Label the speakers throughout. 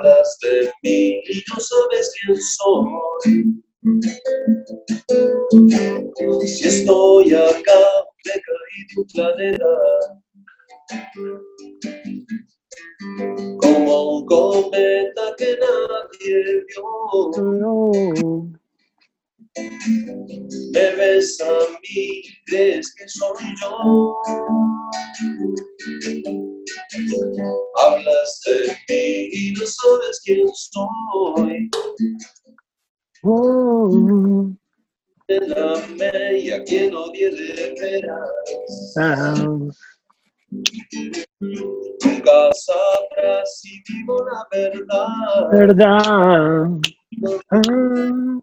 Speaker 1: Hablas de mí y no sabes quién soy. Si estoy acá, me caí de un planeta. Como un cometa que nadie vio. Me ves a mí, crees que soy yo. Hablas de mí y no sabes quién soy. Oh. La y a quien odie de veras. Nunca sabrás si vivo la verdad.
Speaker 2: Verdad.
Speaker 1: Ah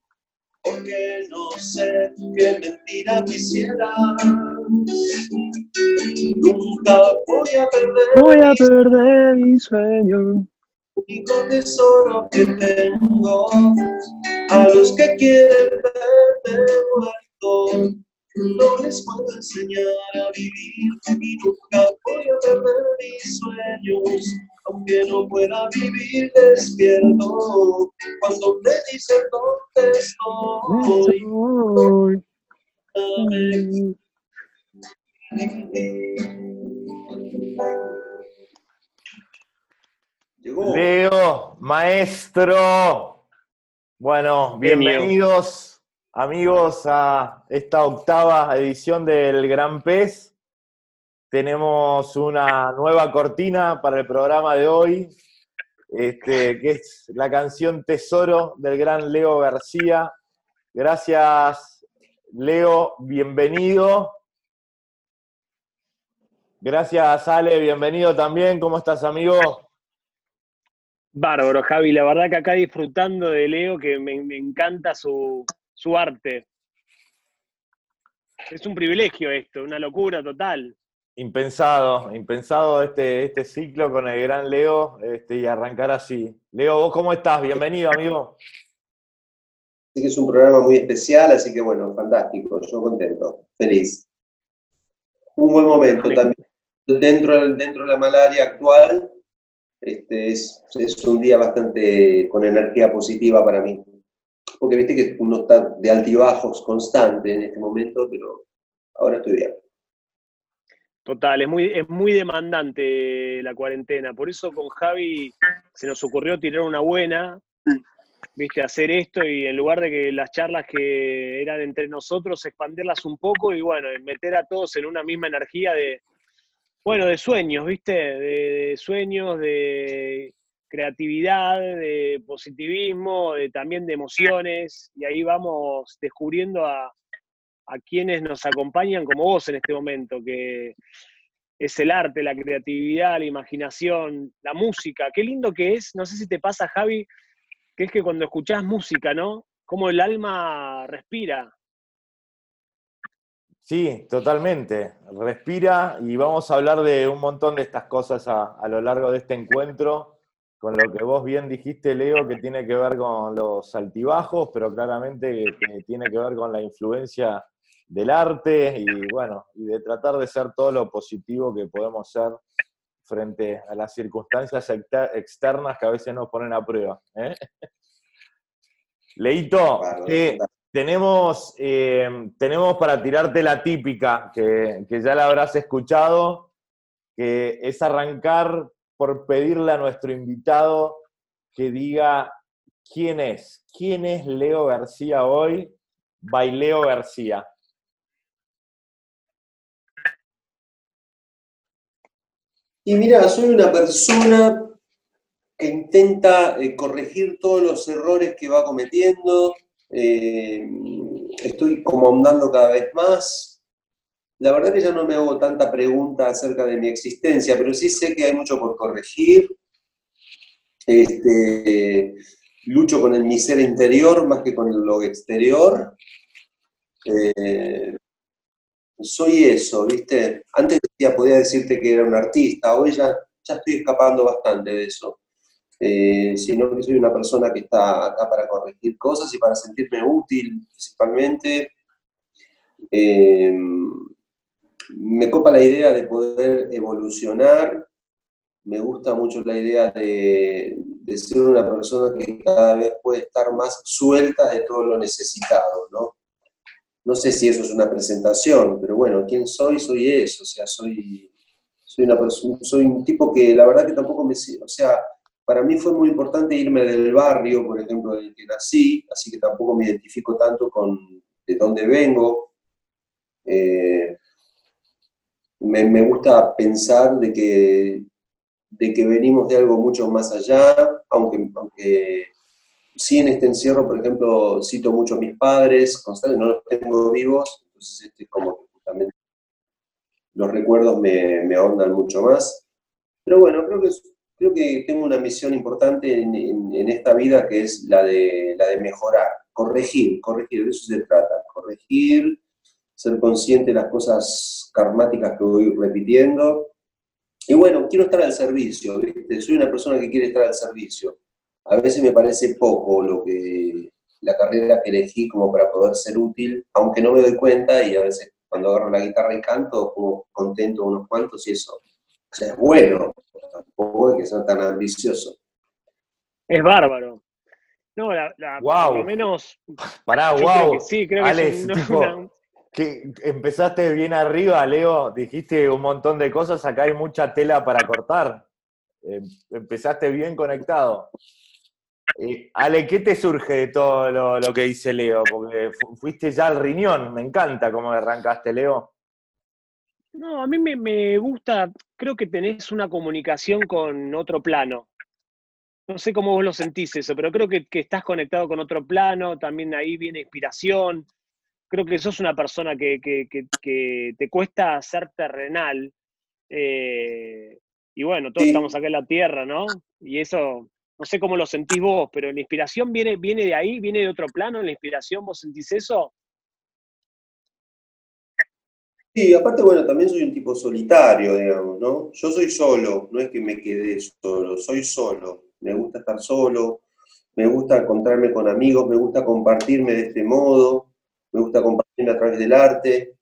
Speaker 1: porque no sé qué mentira quisiera. Nunca voy a perder,
Speaker 2: voy a perder mi sueño.
Speaker 1: Único tesoro que tengo, a los que quieren verme muerto, no les puedo enseñar a vivir y nunca voy a perder mis sueños aunque no pueda vivir despierto, cuando me dicen dónde estoy.
Speaker 3: Leo, maestro. Bueno, bienvenidos amigos a esta octava edición del Gran Pez. Tenemos una nueva cortina para el programa de hoy, este, que es la canción Tesoro del gran Leo García. Gracias, Leo, bienvenido. Gracias, Ale, bienvenido también. ¿Cómo estás, amigo?
Speaker 2: Bárbaro, Javi. La verdad que acá disfrutando de Leo, que me, encanta su, su arte. Es un privilegio esto, una locura total
Speaker 3: impensado, impensado este, este ciclo con el gran Leo este, y arrancar así. Leo, ¿vos cómo estás? Bienvenido, amigo.
Speaker 1: Sí que es un programa muy especial, así que bueno, fantástico, yo contento, feliz. Un buen momento también. Dentro, dentro de la malaria actual, este, es, es un día bastante con energía positiva para mí. Porque viste que uno está de altibajos constante en este momento, pero ahora estoy bien.
Speaker 2: Total, es muy, es muy demandante la cuarentena. Por eso con Javi se nos ocurrió tirar una buena, viste, hacer esto y en lugar de que las charlas que eran entre nosotros, expandirlas un poco y bueno, meter a todos en una misma energía de, bueno, de sueños, viste, de, sueños, de creatividad, de positivismo, de, también de emociones, y ahí vamos descubriendo a, a quienes nos acompañan como vos en este momento, que es el arte, la creatividad, la imaginación, la música. Qué lindo que es, no sé si te pasa, Javi, que es que cuando escuchás música, ¿no? Como el alma respira.
Speaker 3: Sí, totalmente. Respira y vamos a hablar de un montón de estas cosas a, lo largo de este encuentro, con lo que vos bien dijiste, Leo, que tiene que ver con los altibajos, pero claramente que tiene que ver con la influencia del arte y bueno, y de tratar de ser todo lo positivo que podemos ser frente a las circunstancias externas que a veces nos ponen a prueba. ¿eh? Leito, tenemos, eh, tenemos para tirarte la típica, que, que ya la habrás escuchado, que es arrancar por pedirle a nuestro invitado que diga quién es, quién es Leo García hoy, Baileo García.
Speaker 1: Y mira, soy una persona que intenta eh, corregir todos los errores que va cometiendo. Eh, estoy como ahondando cada vez más. La verdad que ya no me hago tanta pregunta acerca de mi existencia, pero sí sé que hay mucho por corregir. Este, lucho con el mi ser interior más que con lo exterior. Eh, soy eso, ¿viste? Antes ya podía decirte que era un artista, hoy ya, ya estoy escapando bastante de eso. Eh, sino que soy una persona que está acá para corregir cosas y para sentirme útil principalmente. Eh, me copa la idea de poder evolucionar, me gusta mucho la idea de, de ser una persona que cada vez puede estar más suelta de todo lo necesitado, ¿no? No sé si eso es una presentación, pero bueno, ¿quién soy? Soy eso, o sea, soy, soy, un tipo que la verdad que tampoco me... O sea, para mí fue muy importante irme del barrio, por ejemplo, del que nací, así que tampoco me identifico tanto con de dónde vengo. Eh, me, gusta pensar de que, de que venimos de algo mucho más allá, aunque, aunque sí en este encierro, por ejemplo, cito mucho a mis padres, no los tengo vivos, entonces este, como que justamente los recuerdos me, me ahondan mucho más. Pero bueno, creo que, creo que tengo una misión importante en, en, esta vida que es la de, la de mejorar, corregir, corregir, de eso se trata, corregir, ser consciente de las cosas karmáticas que voy repitiendo. Y bueno, quiero estar al servicio. Soy una persona que quiere estar al servicio a veces me parece poco lo que la carrera que elegí como para poder ser útil, aunque no me doy cuenta y a veces cuando agarro la guitarra y canto, como contento unos cuantos y eso. O sea, es bueno, tampoco hay que ser tan ambicioso.
Speaker 2: Es bárbaro. No, la,
Speaker 3: wow.
Speaker 2: por lo menos.
Speaker 3: Pará, wow. sí, creo que, que empezaste bien arriba, Leo. Dijiste un montón de cosas. Acá hay mucha tela para cortar. Em, empezaste bien conectado. Eh, Ale, ¿qué te surge de todo lo, que dice Leo? Porque fuiste ya al riñón, me encanta cómo arrancaste, Leo.
Speaker 2: No, a mí me, gusta, creo que tenés una comunicación con otro plano. No sé cómo vos lo sentís eso, pero creo que, estás conectado con otro plano, también ahí viene inspiración. Creo que sos una persona que, te cuesta ser terrenal. Eh, y bueno, todos estamos acá en la Tierra, ¿no? Y eso no sé cómo lo sentís vos, pero la inspiración viene, viene de ahí, viene de otro plano, la inspiración, ¿vos sentís eso?
Speaker 1: Sí, aparte, bueno, también soy un tipo solitario, digamos, ¿no? Yo soy solo, no es que me quede solo, soy solo. Me gusta estar solo, me gusta encontrarme con amigos, me gusta compartirme de este modo, me gusta compartirme a través del arte,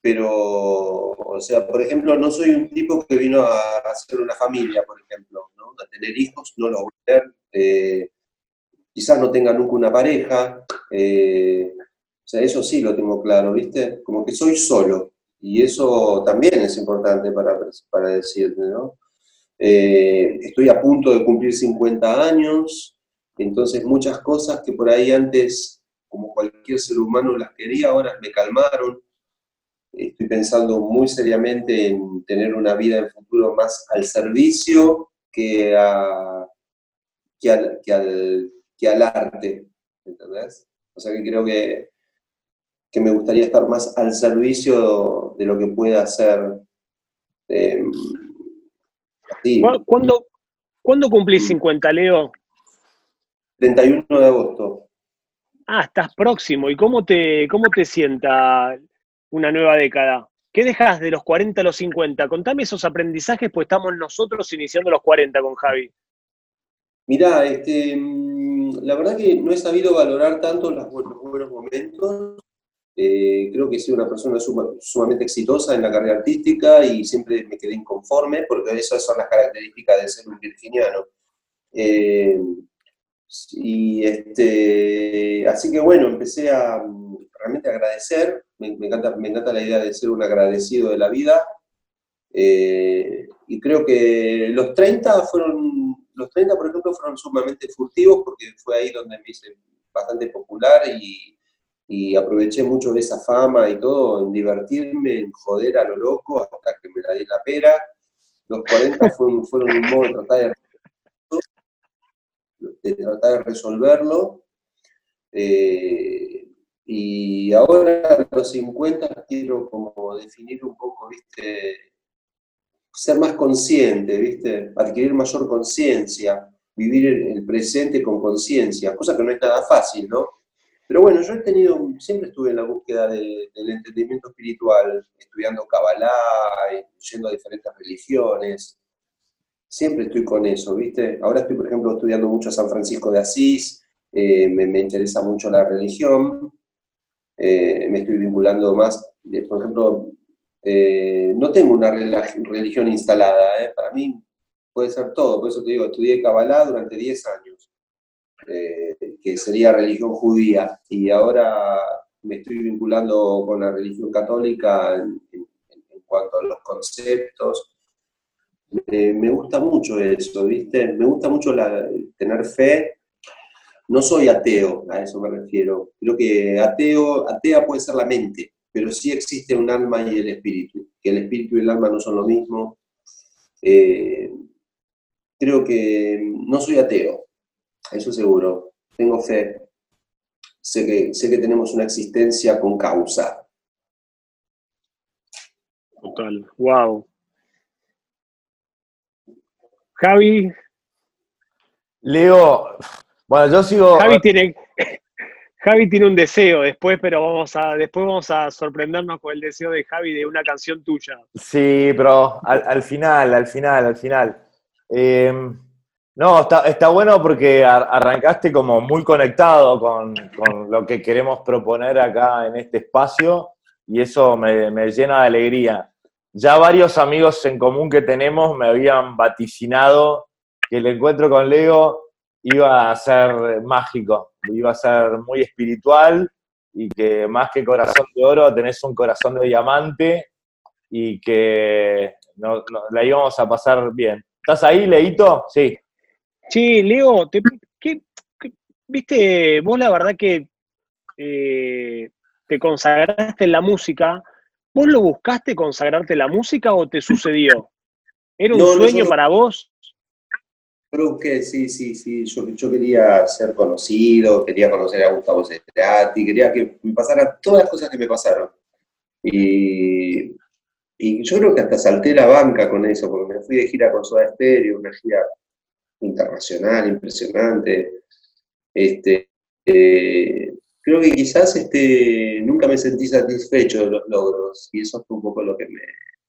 Speaker 1: pero, o sea, por ejemplo, no soy un tipo que vino a hacer una familia, por ejemplo, ¿no? A tener hijos, no lo voy a hacer. Eh, quizás no tenga nunca una pareja, eh, o sea, eso sí lo tengo claro, ¿viste? Como que soy solo, y eso también es importante para, para decirte, ¿no? Eh, estoy a punto de cumplir 50 años, entonces muchas cosas que por ahí antes, como cualquier ser humano las quería, ahora me calmaron, estoy pensando muy seriamente en tener una vida en futuro más al servicio que, que, al, arte, ¿entendés? O sea que creo que, que, me gustaría estar más al servicio de lo que pueda hacer. Eh,
Speaker 2: ¿Cuándo, ¿Cuándo cumplís 50, Leo?
Speaker 1: 31 de agosto.
Speaker 2: Ah, estás próximo. ¿Y cómo te, cómo te sienta una nueva década. ¿Qué dejas de los 40 a los 50? Contame esos aprendizajes, pues estamos nosotros iniciando los 40 con Javi.
Speaker 1: Mirá, este, mm, la verdad que no he sabido valorar tanto los buenos, momentos. Eh, creo que he sido una persona sumamente exitosa en la carrera artística y siempre me quedé inconforme porque esas son las características de ser un virginiano. Eh, y este, así que bueno, empecé a realmente agradecer me, encanta, me encanta la idea de ser un agradecido de la vida. Eh, y creo que los 30 fueron, los 30 por ejemplo, fueron sumamente furtivos porque fue ahí donde me hice bastante popular y, y aproveché mucho de esa fama y todo, en divertirme, en joder a lo loco hasta que me la di la pera. Los 40 fueron, fueron un modo de tratar de, tratar de resolverlo. Eh, y ahora a los 50 quiero como definir un poco, ¿viste? Ser más consciente, ¿viste? Adquirir mayor conciencia, vivir el presente con conciencia, cosa que no es nada fácil, ¿no? Pero bueno, yo he tenido, siempre estuve en la búsqueda del entendimiento espiritual, estudiando Kabbalah, yendo a diferentes religiones. Siempre estoy con eso, ¿viste? Ahora estoy, por ejemplo, estudiando mucho a San Francisco de Asís, eh, me, me, interesa mucho la religión, eh, me estoy vinculando más, por ejemplo, eh, no tengo una religión instalada, ¿eh? para mí puede ser todo. Por eso te digo, estudié Kabbalah durante 10 años, eh, que sería religión judía, y ahora me estoy vinculando con la religión católica en, cuanto a los conceptos. me gusta mucho eso, ¿viste? Me gusta mucho tener fe. No soy ateo, a eso me refiero. Creo que ateo, atea puede ser la mente, pero sí existe un alma y el espíritu, que el espíritu y el alma no son lo mismo. Eh, creo que no soy ateo, eso seguro. Tengo fe. Sé que, sé que tenemos una existencia con causa.
Speaker 2: Total, wow. Javi.
Speaker 3: Leo, bueno, yo sigo.
Speaker 2: Javi tiene, Javi tiene un deseo después, pero vamos a, después vamos a sorprendernos con el deseo de Javi de una canción tuya.
Speaker 3: Sí, pero al, final, al final, al final. Eh, no, está, bueno porque arrancaste como muy conectado con, lo que queremos proponer acá en este espacio y eso me, me llena de alegría. Ya varios amigos en común que tenemos me habían vaticinado que el encuentro con Leo iba a ser mágico, iba a ser muy espiritual y que más que corazón de oro tenés un corazón de diamante y que la íbamos a pasar bien. ¿Estás ahí, Leito? Sí.
Speaker 2: Sí, Leo, viste, vos la verdad que eh, te consagraste en la música, ¿vos lo buscaste consagrarte en la música o te sucedió? ¿Era un sueño para vos?
Speaker 1: Creo que sí, sí, sí. Yo, quería ser conocido, quería conocer a Gustavo Cerati, quería que me pasaran todas las cosas que me pasaron. Y, yo creo que hasta salté la banca con eso, porque me fui de gira con Soda Stereo, una gira internacional, impresionante. Este, eh, creo que quizás este, nunca me sentí satisfecho de los logros, y eso fue un poco lo que me,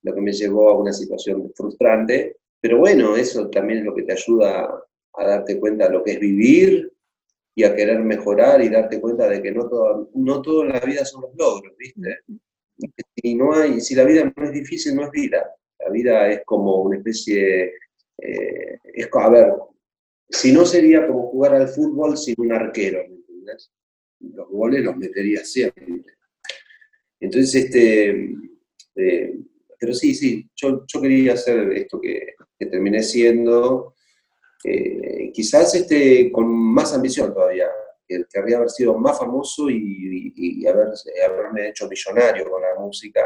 Speaker 1: lo que me llevó a una situación frustrante pero bueno, eso también es lo que te ayuda a darte cuenta de lo que es vivir y a querer mejorar y darte cuenta de que no todo, no todo en la vida son los logros, ¿viste? Y no hay, si la vida no es difícil, no es vida. La vida es como una especie, eh, es, a ver, si no sería como jugar al fútbol sin un arquero, ¿me entiendes? Los goles los metería siempre. Entonces, este, eh, pero sí, sí, yo, yo quería hacer esto que, que terminé siendo, eh, quizás este, con más ambición todavía, que querría haber sido más famoso y, haberme hecho millonario con la música.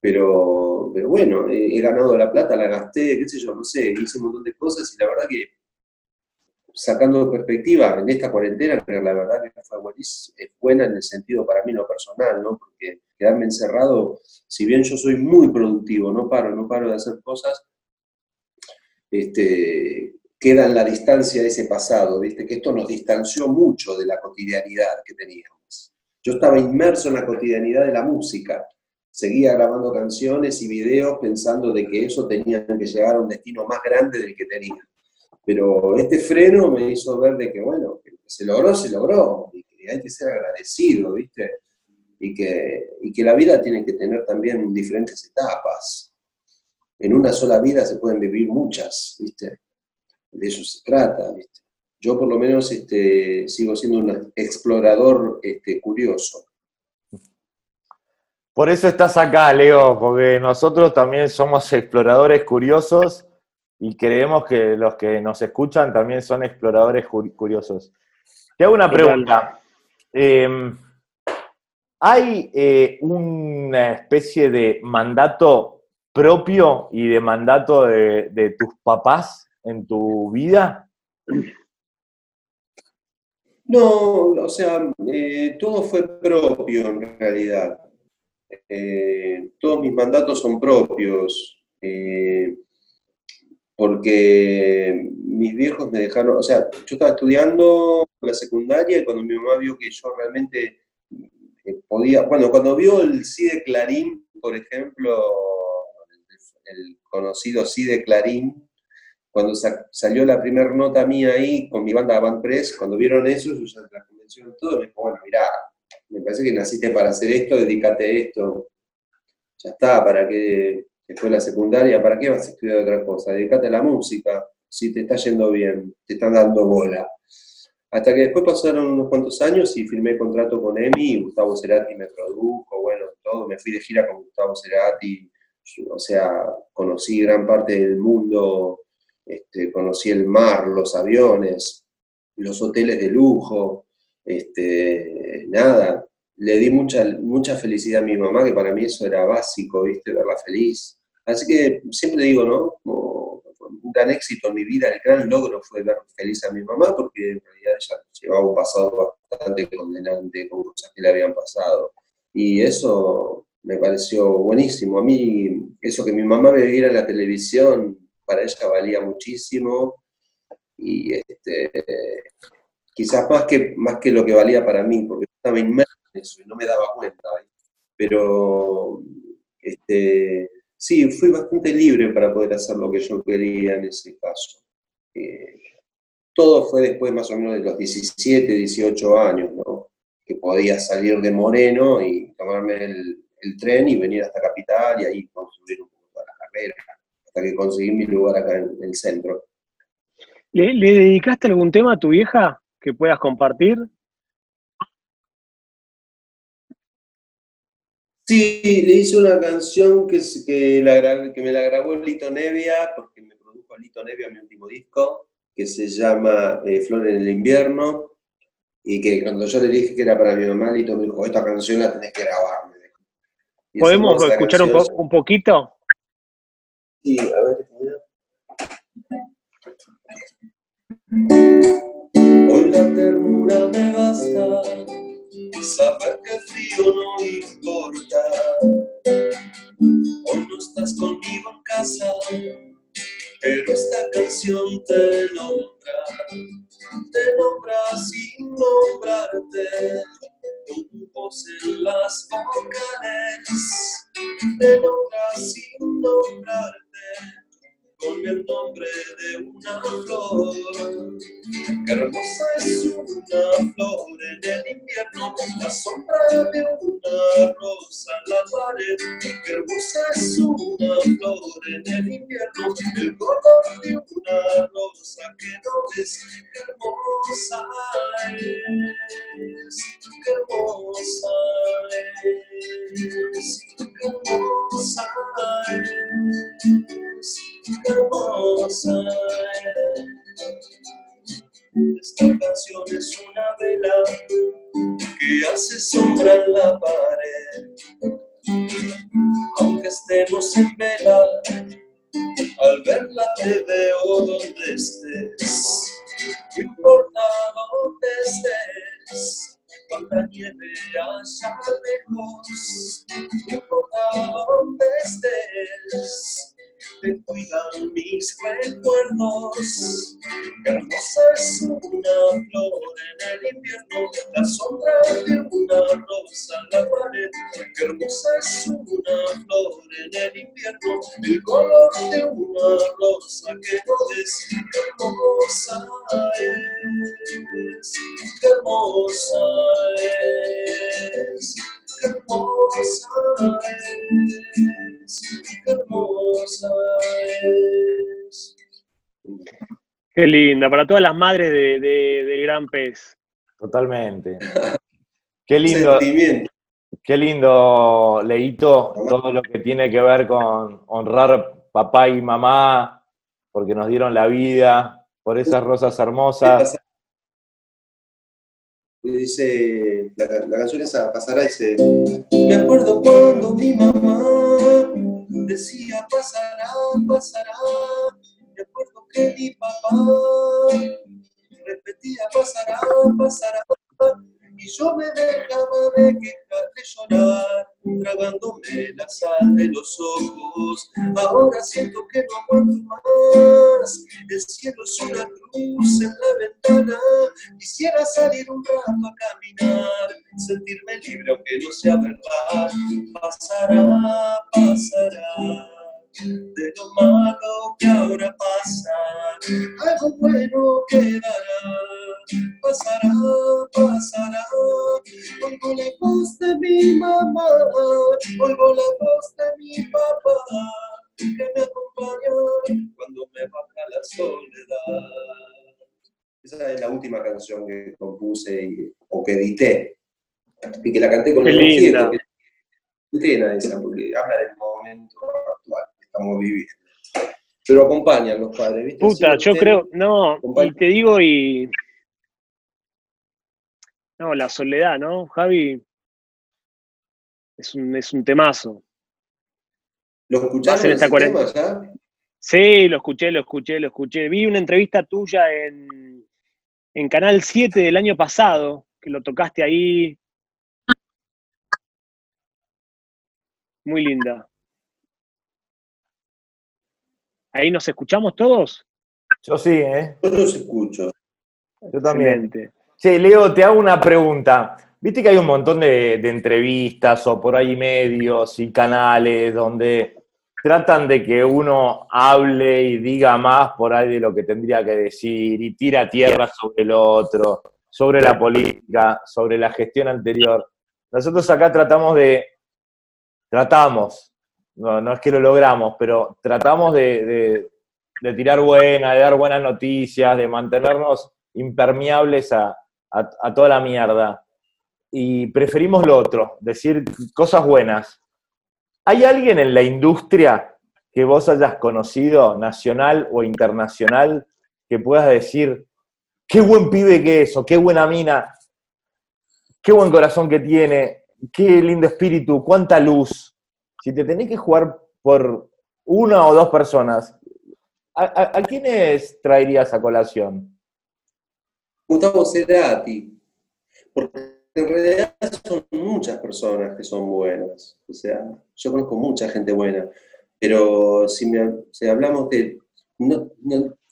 Speaker 1: Pero, pero bueno, he, ganado la plata, la gasté, qué sé yo, no sé, hice un montón de cosas y la verdad que sacando perspectiva en esta cuarentena, pero la verdad que fue es buena en el sentido para mí lo personal, ¿no? Porque quedarme encerrado, si bien yo soy muy productivo, no paro, no paro de hacer cosas, este, queda en la distancia de ese pasado, ¿viste? que esto nos distanció mucho de la cotidianidad que teníamos. Yo estaba inmerso en la cotidianidad de la música, seguía grabando canciones y videos pensando de que eso tenía que llegar a un destino más grande del que tenía. Pero este freno me hizo ver de que, bueno, que se logró, se logró, y que hay que ser agradecido, ¿viste? Y que, y que la vida tiene que tener también diferentes etapas en una sola vida se pueden vivir muchas, ¿viste? De eso se trata, ¿viste? Yo por lo menos este, sigo siendo un explorador este, curioso.
Speaker 3: Por eso estás acá, Leo, porque nosotros también somos exploradores curiosos y creemos que los que nos escuchan también son exploradores curiosos. Te hago una pregunta. Em, ¿Hay eh, una especie de mandato propio y de mandato de, tus papás en tu vida?
Speaker 1: No, o sea, eh, todo fue propio en realidad. Eh, todos mis mandatos son propios, eh, porque mis viejos me dejaron, o sea, yo estaba estudiando la secundaria y cuando mi mamá vio que yo realmente podía, bueno, cuando vio el CIDE Clarín, por ejemplo, el conocido de Clarín, cuando salió la primera nota mía ahí con mi banda Band Press, cuando vieron eso, yo ya la convención todo, me dijo, bueno, mirá, me parece que naciste para hacer esto, dedícate a esto. Ya está, para que... después de la secundaria, ¿para qué vas a estudiar otra cosa? Dedicate a la música, si te está yendo bien, te están dando bola. Hasta que después pasaron unos cuantos años y firmé contrato con EMI y Gustavo Cerati me produjo, bueno, todo, me fui de gira con Gustavo Cerati, o sea, conocí gran parte del mundo, este, conocí el mar, los aviones, los hoteles de lujo, este, nada, le di mucha, mucha felicidad a mi mamá, que para mí eso era básico, ¿viste? Verla feliz. Así que siempre digo, ¿no? un gran éxito en mi vida, el gran logro fue ver feliz a mi mamá, porque en realidad ella llevaba un pasado bastante condenante con cosas que le habían pasado. Y eso me pareció buenísimo. A mí, eso que mi mamá me viera en la televisión, para ella valía muchísimo. Y este, quizás más que, más que lo que valía para mí, porque estaba inmerso en eso y no me daba cuenta. Pero este, sí, fui bastante libre para poder hacer lo que yo quería en ese caso. Eh, todo fue después más o menos de los 17, 18 años, ¿no? Que podía salir de Moreno y tomarme el, tren y venir hasta Capital y ahí construir un poco la carrera, hasta que conseguí mi lugar acá en, el centro.
Speaker 2: ¿Le, dedicaste algún tema a tu vieja que puedas compartir?
Speaker 1: Sí, le hice una canción que, que, la, que me la grabó Lito Nevia, porque me produjo Lito Nevia mi último disco, que se llama eh, Flor en el invierno, y que cuando yo le dije que era para mi mamá, Lito me dijo, esta canción la tenés que grabar.
Speaker 2: ¿Podemos escuchar un, un, poquito?
Speaker 1: Sí, a ver. Hoy la ternura me basta saber que frío no importa. Hoy no estás conmigo en casa, pero esta canción te nombra, te nombra sin nombrarte. Tu voz en las vocales, te nombra sin nombrarte con el nombre de una flor. Hermosa es una flor en el invierno, la sombra de una rosa en la pared. Hermosa es una flor en el invierno, el color de una rosa que no. Qué hermosa es, hermosa es, hermosa es Esta canción es una vela que hace sombra en la pared. Aunque estemos en vela, al verla te veo donde estés. No importa donde estés, con la nieve allá lejos. No importa donde estés te cuidan mis recuerdos. Hermosa es una flor en el invierno, la sombra de una rosa en la pared. Hermosa es una flor en el invierno, el color de una rosa que no. Qué hermosa es, hermosa es, hermosa Qué
Speaker 2: linda, para todas las madres de, del gran pez.
Speaker 3: Totalmente. Qué lindo. Qué lindo, Leito, todo lo que tiene que ver con honrar papá y mamá, porque nos dieron la vida, por esas rosas hermosas.
Speaker 1: Dice, la, la canción esa pasará, dice, me acuerdo cuando mi mamá decía pasará, pasará. Me acuerdo que mi papá repetía pasará, pasará. Y yo me dejaba de quejar, de llorar, tragándome la sal de los ojos. Ahora siento que no aguanto más. El cielo es una cruz en la ventana. Quisiera salir un rato a caminar, sentirme libre aunque no sea verdad. Pasará, pasará de lo malo que ahora pasa, algo bueno quedará, pasará, pasará. Oigo la voz de mi mamá, oigo la voz de mi papá, que me acompaña cuando me baja la soledad. Esa es la última canción que compuse o que edité. Y que la canté con el
Speaker 2: linda.
Speaker 1: esa, porque habla del momento actual que estamos viviendo. Pero acompañan los padres, ¿viste?
Speaker 2: Puta, yo creo, no, y te digo y... No, la soledad, ¿no, Javi? Es un, es un temazo.
Speaker 1: ¿Lo escuchaste en esta
Speaker 2: tema Sí, lo escuché, lo escuché, lo escuché. Vi una entrevista tuya en, en Canal 7 del año pasado, que lo tocaste ahí. Muy linda. ¿Ahí nos escuchamos todos?
Speaker 3: Yo sí, ¿eh?
Speaker 1: Yo los escucho.
Speaker 3: Yo también. Sí, Leo, te hago una pregunta. Viste que hay un montón de, entrevistas o por ahí medios y canales donde tratan de que uno hable y diga más por ahí de lo que tendría que decir y tira tierra sobre el otro, sobre la política, sobre la gestión anterior. Nosotros acá tratamos de, tratamos, no, es que lo logramos, pero tratamos de, tirar buena, de dar buenas noticias, de mantenernos impermeables a, toda la mierda. Y preferimos lo otro, decir cosas buenas. ¿Hay alguien en la industria que vos hayas conocido, nacional o internacional, que puedas decir, qué buen pibe que es, o qué buena mina, qué buen corazón que tiene, qué lindo espíritu, cuánta luz? si te tenés que jugar por una o dos personas, ¿a, quiénes traerías a colación?
Speaker 1: Gustavo Cerati, porque en realidad son muchas personas que son buenas. O sea, yo conozco mucha gente buena, pero si, hablamos de,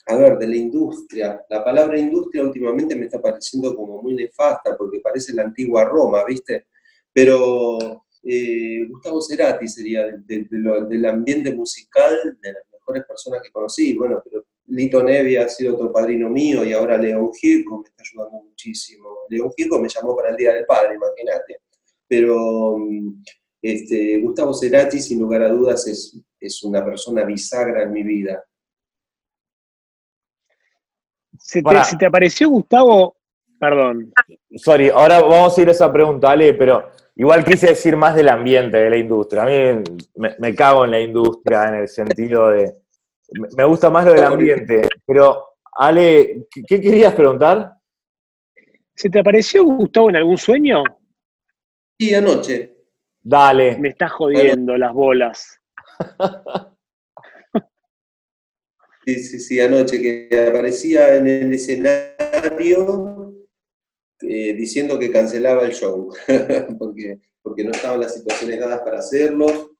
Speaker 1: a ver, de la industria, la palabra industria últimamente me está pareciendo como muy nefasta porque parece la antigua Roma, ¿viste? Pero eh, Gustavo Cerati sería del ambiente musical de las mejores personas que conocí. Bueno, pero Lito Nevi ha sido otro padrino mío y ahora León Gieco me está ayudando muchísimo. León Gieco me llamó para el Día del Padre, imagínate. Pero mm, este, Gustavo Cerati, sin lugar a dudas, es, es una persona bisagra en mi vida.
Speaker 2: ¿Se te, te, apareció Gustavo? Perdón.
Speaker 3: Sorry, ahora vamos a ir a esa pregunta, Ale, pero Igual quise decir más del ambiente, de la industria. A mí me, cago en la industria en el sentido de. Me gusta más lo del ambiente. Pero, Ale, ¿qué, querías preguntar?
Speaker 2: ¿Se te apareció Gustavo en algún sueño?
Speaker 1: Sí, anoche.
Speaker 3: Dale.
Speaker 2: Me estás jodiendo las bolas.
Speaker 1: Sí, sí, sí, anoche que aparecía en el escenario eh, diciendo que cancelaba el show, porque, porque no estaban las situaciones dadas para hacerlo,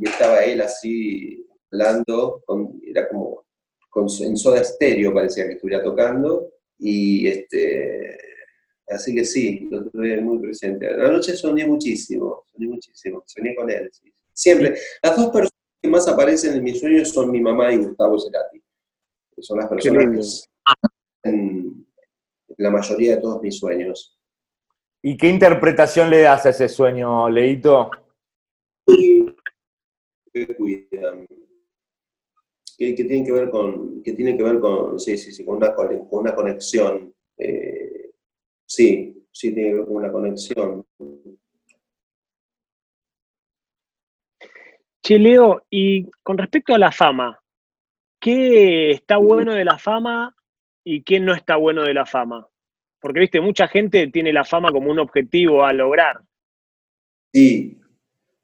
Speaker 1: y estaba él así hablando, era como con, en soda estéreo parecía que estuviera tocando, y este, así que sí, lo tuve muy presente. La noche soñé muchísimo, soñé muchísimo, soñé con él, siempre. Las dos personas que más aparecen en mis sueños son mi mamá y Gustavo Cerati, que son las personas que la mayoría de todos mis sueños.
Speaker 3: ¿Y qué interpretación le das a ese sueño, Leito?
Speaker 1: Que cuidan. Que, tienen que ver con, que tiene que ver con, sí, sí, sí, con una, con una conexión. Eh, sí, sí tiene que ver con una conexión.
Speaker 2: Che, Leo, y con respecto a la fama, ¿qué está bueno de la fama y quién no está bueno de la fama. Porque, viste, mucha gente tiene la fama como un objetivo a lograr.
Speaker 1: Sí.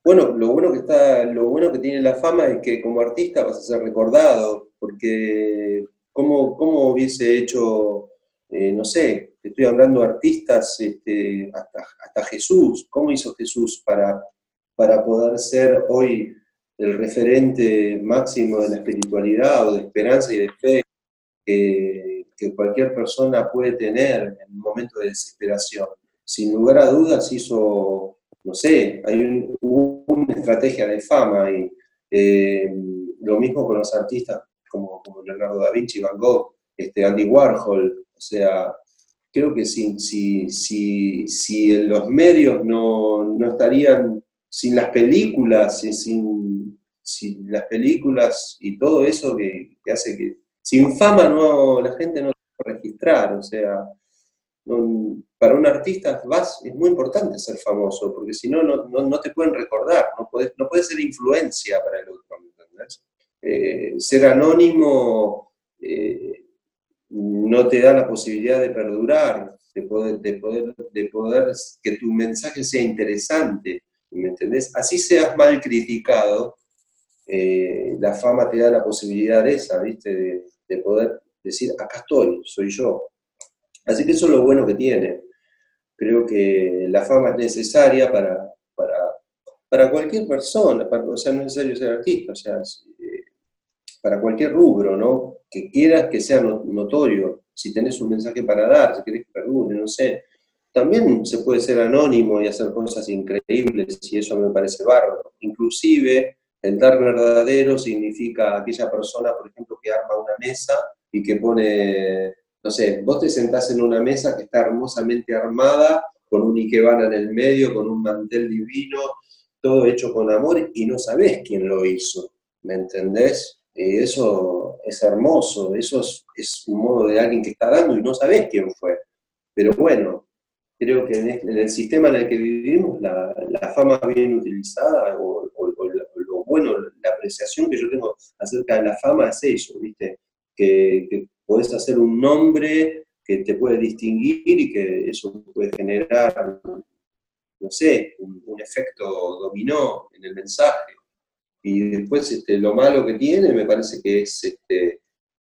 Speaker 1: Bueno, lo bueno que está, lo bueno que tiene la fama es que como artista vas a ser recordado, porque cómo, cómo hubiese hecho, eh, no sé, estoy hablando de artistas, este, hasta, Jesús, ¿cómo hizo Jesús para, para poder ser hoy el referente máximo de la espiritualidad o de esperanza y de fe? que cualquier persona puede tener en un momento de desesperación. Sin lugar a dudas hizo, no sé, hay una estrategia de fama y eh, lo mismo con los artistas como, Leonardo da Vinci, Van Gogh, este, Andy Warhol, o sea, creo que si, si, si, si los medios no, no, estarían, sin las películas, sin, si las películas y todo eso que, hace que sin fama no, la gente no puede registrar, o sea, para un artista vas, es muy importante ser famoso, porque si no, no, te pueden recordar, no puedes, no puede ser influencia para el otro, ¿entendés? Eh, ser anónimo eh, no te da la posibilidad de perdurar, de poder, de poder, de poder que tu mensaje sea interesante, ¿me entendés? Así seas mal criticado, eh, la fama te da la posibilidad esa, ¿viste? De, poder decir, acá estoy, soy yo. Así que eso es lo bueno que tiene. Creo que la fama es necesaria para, para, para cualquier persona, o sea, no es necesario ser artista, o sea, eh, para cualquier rubro, ¿no? Que quieras que sea notorio, si tenés un mensaje para dar, si querés que perdure, no sé. También se puede ser anónimo y hacer cosas increíbles, y eso me parece bárbaro. Inclusive, el dar verdadero significa aquella persona, por ejemplo, que arma una mesa y que pone, no sé, vos te sentás en una mesa que está hermosamente armada, con un ikebana en el medio, con un mantel divino, todo hecho con amor y no sabés quién lo hizo, ¿me entendés? Y eso es hermoso, eso es, un modo de alguien que está dando y no sabés quién fue. Pero bueno, creo que en, el sistema en el que vivimos, la, fama bien utilizada o, bueno, la apreciación que yo tengo acerca de la fama es eso, ¿viste? Que podés hacer un nombre que te puede distinguir y que eso puede generar, no sé, un, efecto dominó en el mensaje. Y después este, lo malo que tiene me parece que es, este,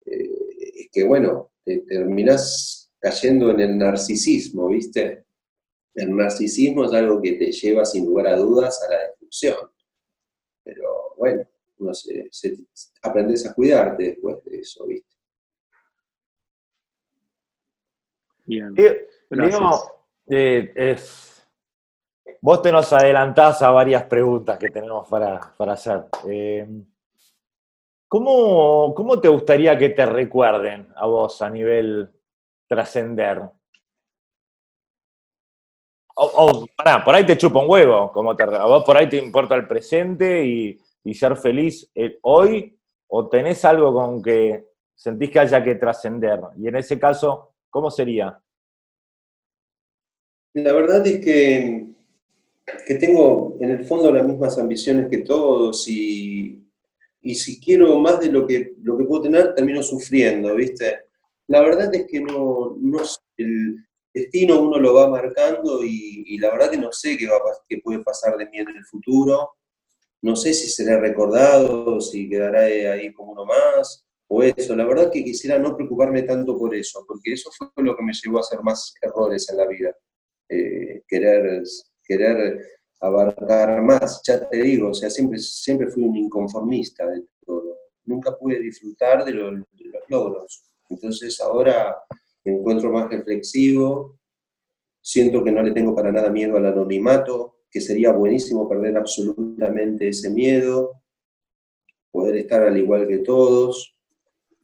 Speaker 1: eh, que, bueno, te terminás cayendo en el narcisismo, ¿viste? El narcisismo es algo que te lleva sin lugar a dudas a la destrucción. Pero bueno, no sé, aprendes a cuidarte después de eso, ¿viste?
Speaker 3: Bien. Eh, vos te nos adelantás a varias preguntas que tenemos para, hacer. Eh, ¿cómo, ¿Cómo te gustaría que te recuerden a vos a nivel trascender? O, por ahí te chupa un huevo, como te, a vos por ahí te importa el presente y, ser feliz eh, hoy, o tenés algo con que sentís que haya que trascender. Y en ese caso, ¿cómo sería?
Speaker 1: La verdad es que, que tengo en el fondo las mismas ambiciones que todos y, y si quiero más de lo que, lo que puedo tener, termino sufriendo, ¿viste? La verdad es que no, no el, destino uno lo va marcando y, la verdad que no sé qué, va, qué puede pasar de mí en el futuro. No sé si seré recordado, si quedará ahí como uno más, o eso. La verdad que quisiera no preocuparme tanto por eso, porque eso fue lo que me llevó a hacer más errores en la vida. Eh, querer, querer abarcar más, ya te digo, o sea, siempre, siempre fui un inconformista de todo. Nunca pude disfrutar de, de los logros. Entonces ahora me encuentro más reflexivo, siento que no le tengo para nada miedo al anonimato, que sería buenísimo perder absolutamente ese miedo, poder estar al igual que todos,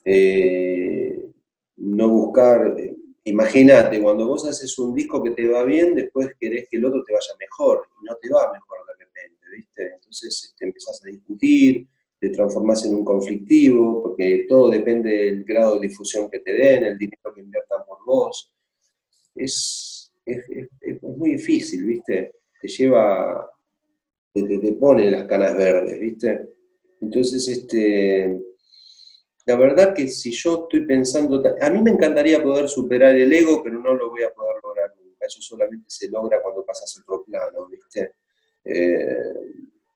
Speaker 1: eh, no buscar, imagínate, cuando vos haces un disco que te va bien, después querés que el otro te vaya mejor, y no te va mejor de repente, ¿viste? Entonces te empezás a discutir, te transformás en un conflictivo, porque todo depende del grado de difusión que te den, el dinero que inviertan por vos. Es, es, muy difícil, ¿viste? Te lleva, te, te, pone las canas verdes, ¿viste? Entonces, este, la verdad que si yo estoy pensando, a mí me encantaría poder superar el ego, pero no lo voy a poder lograr nunca. Eso solamente se logra cuando pasas otro plano, ¿viste? Eh,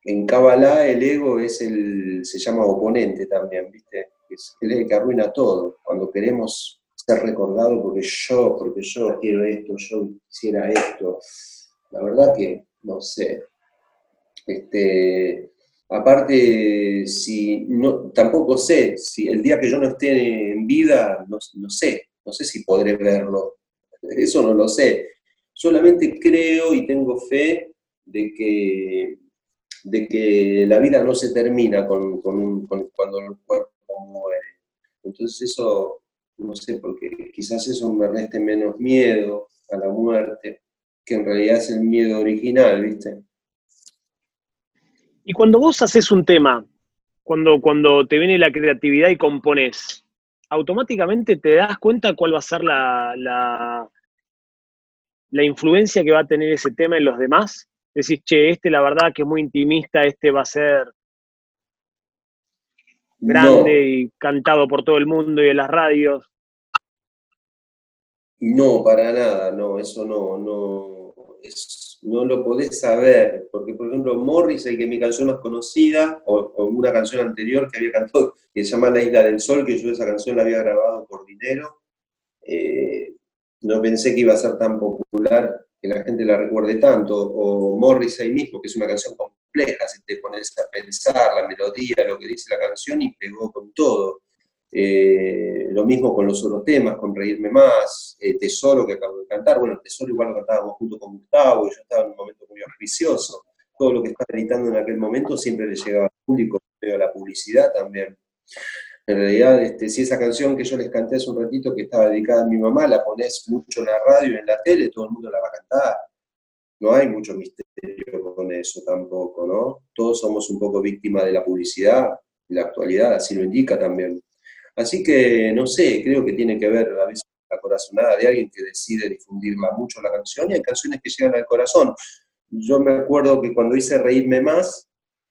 Speaker 1: en Kabbalah el ego es el, se llama oponente también, ¿viste? Es el que arruina todo. Cuando queremos ser recordados porque yo, porque yo quiero esto, yo quisiera esto. La verdad que no sé. Este, aparte, si no, tampoco sé, si el día que yo no esté en vida, no, sé, no sé si podré verlo. Eso no lo sé. Solamente creo y tengo fe de que de que la vida no se termina con, cuando el cuerpo muere. Entonces eso, no sé, porque quizás eso me reste menos miedo a la muerte, que en realidad es el miedo original, ¿viste?
Speaker 2: Y cuando vos haces un tema cuando, cuando te viene la creatividad y compones, automáticamente te das cuenta cuál va a ser la, la, la influencia que va a tener ese tema en los demás. Decís, che, este la verdad que es muy intimista, este va a ser grande y cantado por todo el mundo y en las radios.
Speaker 1: No, para nada, no, eso no, no, no lo podés saber, porque por ejemplo Morris, que mi canción más conocida, o, una canción anterior que había cantado, que se llama La Isla del Sol, que yo esa canción la había grabado por dinero, eh, no pensé que iba a ser tan popular que la gente la recuerde tanto, o Morris ahí mismo, que es una canción compleja, si te pones a pensar la melodía, lo que dice la canción, y pegó con todo. Eh, lo mismo con los otros temas, con Reírme Más, eh, Tesoro que acabo de cantar. Bueno, Tesoro igual lo cantábamos junto con Gustavo y yo estaba en un momento muy auspicioso. Todo lo que estaba editando en aquel momento siempre le llegaba al público, a la publicidad también. En realidad, este, si esa canción que yo les canté hace un ratito que estaba dedicada a mi mamá, la pones mucho en la radio, en la tele, todo el mundo la va a cantar. No hay mucho misterio con eso tampoco, ¿no? Todos somos un poco víctimas de la publicidad, y la actualidad así lo indica también. Así que, no sé, creo que tiene que ver a veces la corazonada de alguien que decide difundirla mucho la canción y hay canciones que llegan al corazón. Yo me acuerdo que cuando hice Reírme Más,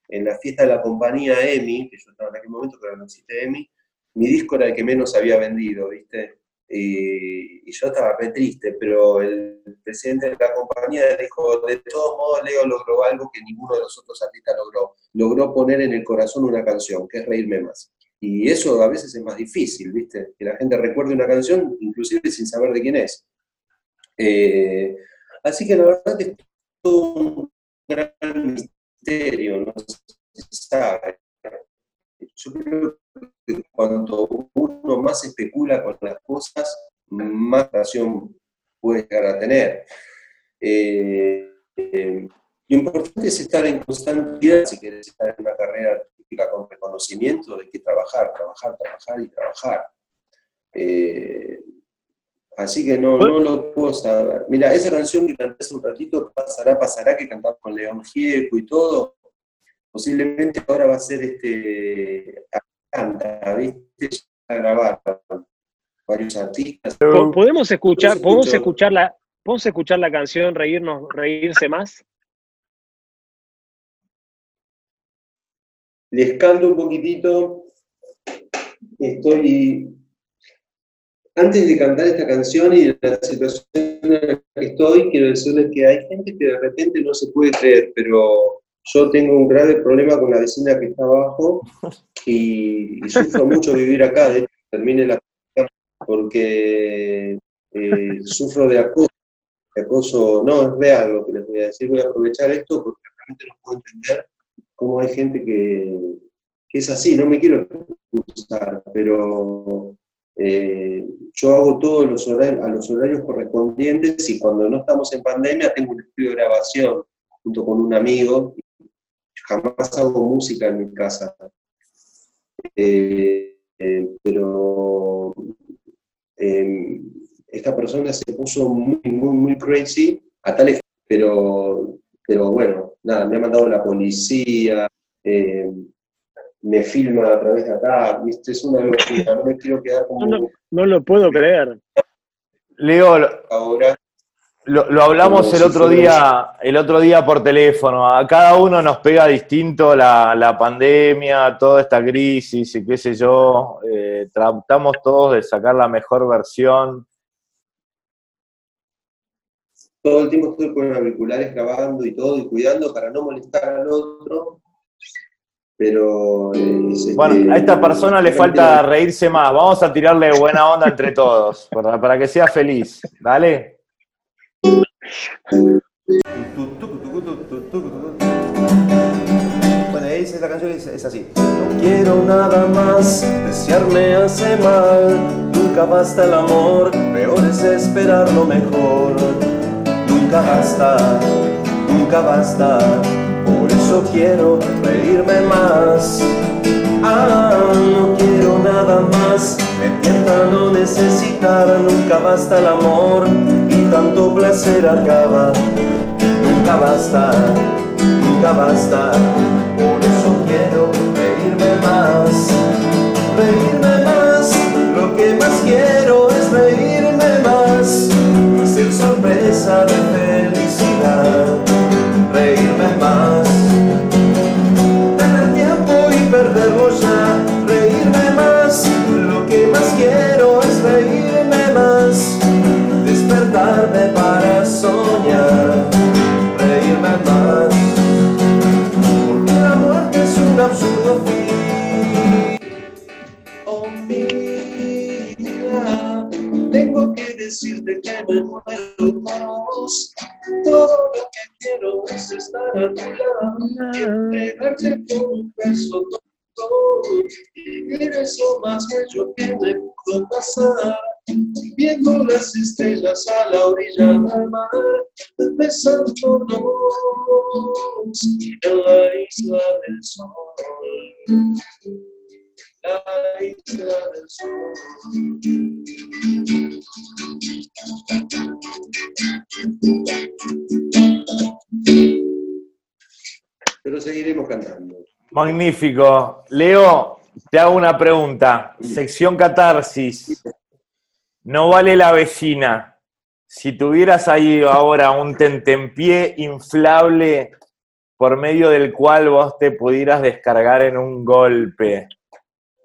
Speaker 1: en la fiesta de la compañía EMI, que yo estaba en aquel momento, pero no existe EMI, mi disco era el que menos había vendido, ¿viste? Y, yo estaba re triste, pero el presidente de la compañía dijo, de todos modos Leo logró algo que ninguno de los otros artistas logró. Logró poner en el corazón una canción, que es Reírme Más. Y eso a veces es más difícil, ¿viste? Que la gente recuerde una canción, inclusive sin saber de quién es. Eh, así que la verdad es todo un gran misterio, no se sabe. Yo creo que cuanto uno más especula con las cosas, más razón puede llegar a tener. Eh, eh, lo importante es estar en constante si quieres estar en una carrera con reconocimiento, de que trabajar, trabajar, trabajar y trabajar. Eh, así que no, no lo puedo saber. Mira, esa canción que canté hace un ratito, Pasará, Pasará, que cantaba con León Gieco y todo, posiblemente ahora va a ser este, canta, ¿viste? A grabar varios artistas.
Speaker 2: ¿Podemos escuchar, ¿podemos escuchar la, ¿podemos escuchar la canción Reírnos, Reírse Más?
Speaker 1: Les canto un poquitito. Estoy. Antes de cantar esta canción y de la situación en la que estoy, quiero decirles que hay gente que de repente no se puede creer, pero yo tengo un grave problema con la vecina que está abajo y, sufro mucho vivir acá. De hecho, termine la porque eh, sufro de acoso. De acoso, no, es real lo que les voy a decir. Voy a aprovechar esto porque realmente no puedo entender cómo hay gente que, es así, no me quiero excusar, pero eh, yo hago todos los horarios, a los horarios correspondientes y cuando no estamos en pandemia tengo un estudio de grabación junto con un amigo. Jamás hago música en mi casa. Eh, eh, pero esta persona se puso muy, muy, muy crazy a tal pero pero bueno, nada, me ha mandado la policía, eh, me filma a través de acá, ¿viste? es una locura, no me quiero quedar como...
Speaker 2: No, lo puedo creer.
Speaker 3: Leo, ahora, lo, hablamos el otro día, el otro día por teléfono. A cada uno nos pega distinto la, pandemia, toda esta crisis y qué sé yo. Eh, tratamos todos de sacar la mejor versión
Speaker 1: todo el tiempo estoy con auriculares grabando y todo y cuidando para no molestar al otro. Pero.
Speaker 3: Eh, bueno, a esta persona le falta reírse más. Vamos a tirarle buena onda entre todos para, para que sea feliz. ¿Dale?
Speaker 1: Bueno, ahí dice la canción es, así. No quiero nada más, desearme hace mal. Nunca basta el amor, peor es esperar lo mejor nunca basta, nunca basta. Por eso quiero reírme más. Ah, no quiero nada más. Me tienta no necesitar, nunca basta el amor y tanto placer acaba. Nunca basta, nunca basta. Por eso quiero reírme
Speaker 3: más, reírme más. Lo que más quiero
Speaker 1: decirte que me muero por vos. Todo lo que quiero es estar a tu lado y entregarte con un beso todo. Eres lo más bello que me pudo pasar. Viendo las estrellas a la orilla del mar, besándonos en la isla del sol. La isla del sol. Pero seguiremos cantando.
Speaker 3: Magnífico. Leo, te hago una pregunta. Sección catarsis. No vale la vecina. Si tuvieras ahí ahora un tentempié inflable por medio del cual vos te pudieras descargar en un golpe,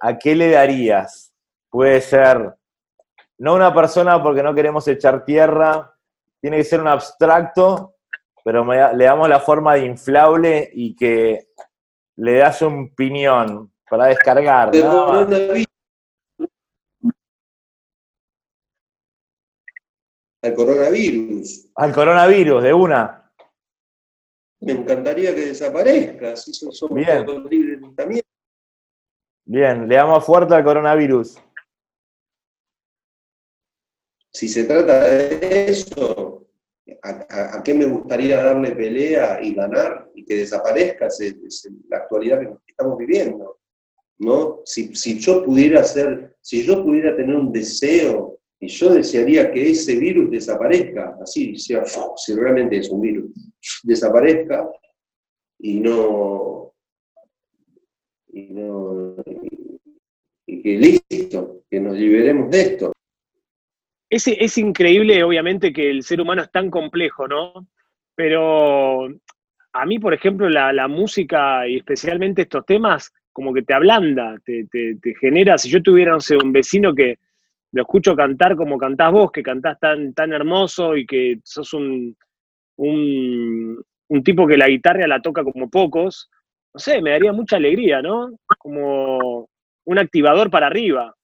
Speaker 3: ¿a qué le darías? Puede ser, no una persona porque no queremos echar tierra, tiene que ser un abstracto, pero me le damos la forma de inflable y que le das un piñón para descargar.
Speaker 1: De
Speaker 3: nada más.
Speaker 1: Al coronavirus.
Speaker 3: Al coronavirus, de una.
Speaker 1: Me encantaría que desaparezca, so- somos
Speaker 3: Bien.
Speaker 1: libres también.
Speaker 3: Bien, le damos fuerte al coronavirus.
Speaker 1: Si se trata de eso, ¿a, qué me gustaría darle pelea y ganar y que desaparezca? Es, es la actualidad que estamos viviendo. ¿no? Si, si yo pudiera ser, si yo pudiera tener un deseo, y yo desearía que ese virus desaparezca, así, sea, si realmente es un virus, desaparezca y no, y no, y que listo, que nos liberemos de esto.
Speaker 2: Es, es increíble, obviamente, que el ser humano es tan complejo, ¿no? Pero a mí, por ejemplo, la, música y especialmente estos temas, como que te ablanda, te, te- te genera, si yo tuviera, no sé, un vecino que lo escucho cantar como cantás vos, que cantás tan, tan hermoso y que sos un, un, un tipo que la guitarra la toca como pocos, no sé, me daría mucha alegría, ¿no? Como un activador para arriba.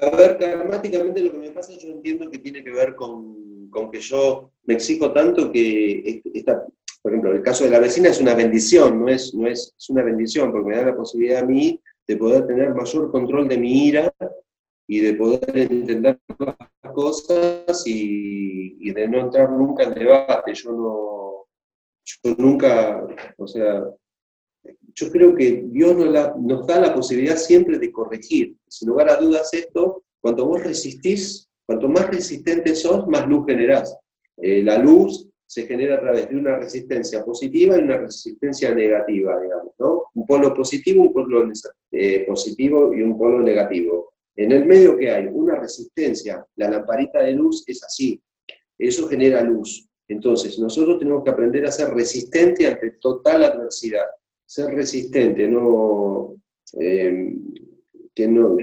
Speaker 1: A ver, karmáticamente lo que me pasa, yo entiendo que tiene que ver con, con que yo me exijo tanto que est- esta, por ejemplo, el caso de la vecina es una bendición, no es, no es, es una bendición, porque me da la posibilidad a mí de poder tener mayor control de mi ira y de poder entender las cosas y, y de no entrar nunca en debate. Yo no, yo nunca, o sea, yo creo que Dios nos, la- nos da la posibilidad siempre de corregir. Sin lugar a dudas esto, cuanto vos resistís, cuanto más resistente sos, más luz generás. Eh, la luz se genera a través de una resistencia positiva y una resistencia negativa, digamos, ¿no? Un polo positivo, un polo eh, positivo y un polo negativo. En el medio que hay una resistencia, la lamparita de luz es así, eso genera luz. Entonces, nosotros tenemos que aprender a ser resistente ante total adversidad ser resistente, no, eh, que no,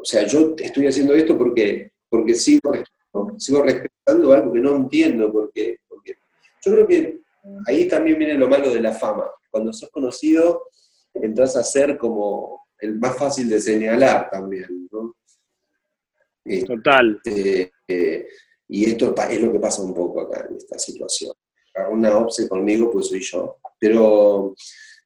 Speaker 1: o sea, yo estoy haciendo esto porque, porque sigo, sigo respetando algo que no entiendo, porque, porque yo creo que ahí también viene lo malo de la fama. Cuando sos conocido, entras a ser como el más fácil de señalar también, ¿no?
Speaker 2: Total.
Speaker 1: Este, eh, y esto es lo que pasa un poco acá en esta situación. Una obse conmigo, pues soy yo. Pero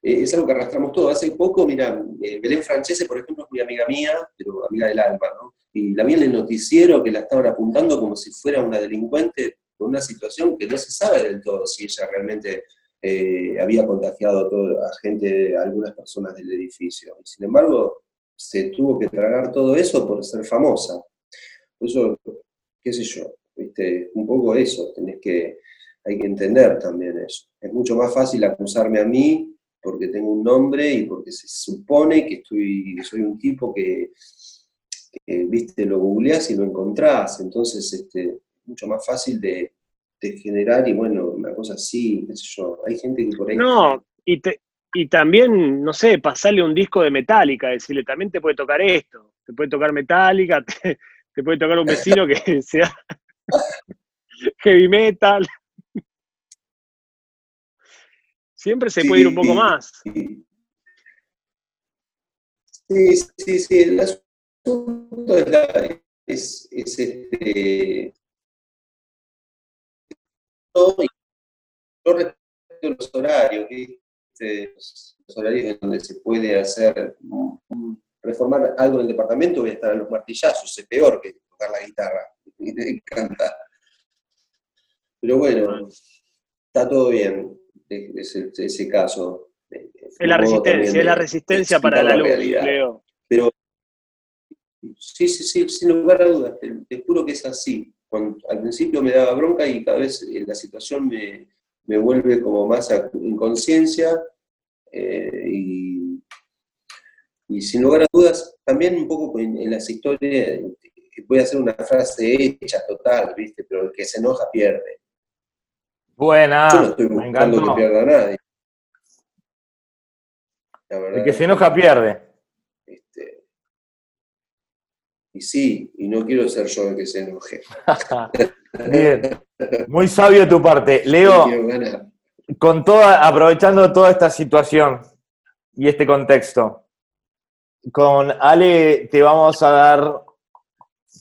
Speaker 1: eh, es algo que arrastramos todos. Hace poco, mira, eh, Belén Francese, por ejemplo, es mi amiga mía, pero amiga del alma, ¿no? Y la vi en el noticiero que la estaban apuntando como si fuera una delincuente con una situación que no se sabe del todo si ella realmente eh, había contagiado a, todo- gente, a algunas personas del edificio. Sin embargo, se tuvo que tragar todo eso por ser famosa. Por eso, qué sé yo, ¿viste? un poco eso, tenés que, hay que entender también eso. Es mucho más fácil acusarme a mí porque tengo un nombre y porque se supone que estoy, soy un tipo que, viste, lo googleás y lo encontrás, entonces este, mucho más fácil de, generar y bueno, una cosa así, qué sé yo, hay gente que por ahí...
Speaker 2: No, y, y también, no sé, pasarle un disco de Metallica, decirle, también te puede tocar esto, te puede tocar Metallica, te, te puede tocar un vecino que sea heavy metal. Siempre se puede ir un poco más.
Speaker 1: Sí, sí, sí. El asunto es, es, este. Yo respeto los horarios, los horarios en donde se puede hacer, reformar algo en el departamento, voy a estar a los martillazos, es peor que tocar la guitarra, me encanta. Pero bueno, está todo bien ese, ese caso.
Speaker 2: Es la resistencia, es la resistencia para la, luz, Leo.
Speaker 1: Pero sí, sí, sí, sin lugar a dudas, te, juro que es así. al principio me daba bronca y cada vez eh, la situación me, me vuelve como más a inconsciencia eh, y, y, sin lugar a dudas, también un poco en, las historias, voy a hacer una frase hecha total, ¿viste? Pero el que se enoja pierde.
Speaker 3: Buena.
Speaker 1: Yo no estoy buscando que pierda a nadie.
Speaker 3: el que se enoja pierde.
Speaker 1: Este, y sí, y no quiero ser yo el que se enoje.
Speaker 3: Bien. Muy sabio de tu parte. Leo, con toda, aprovechando toda esta situación y este contexto, con Ale te vamos a dar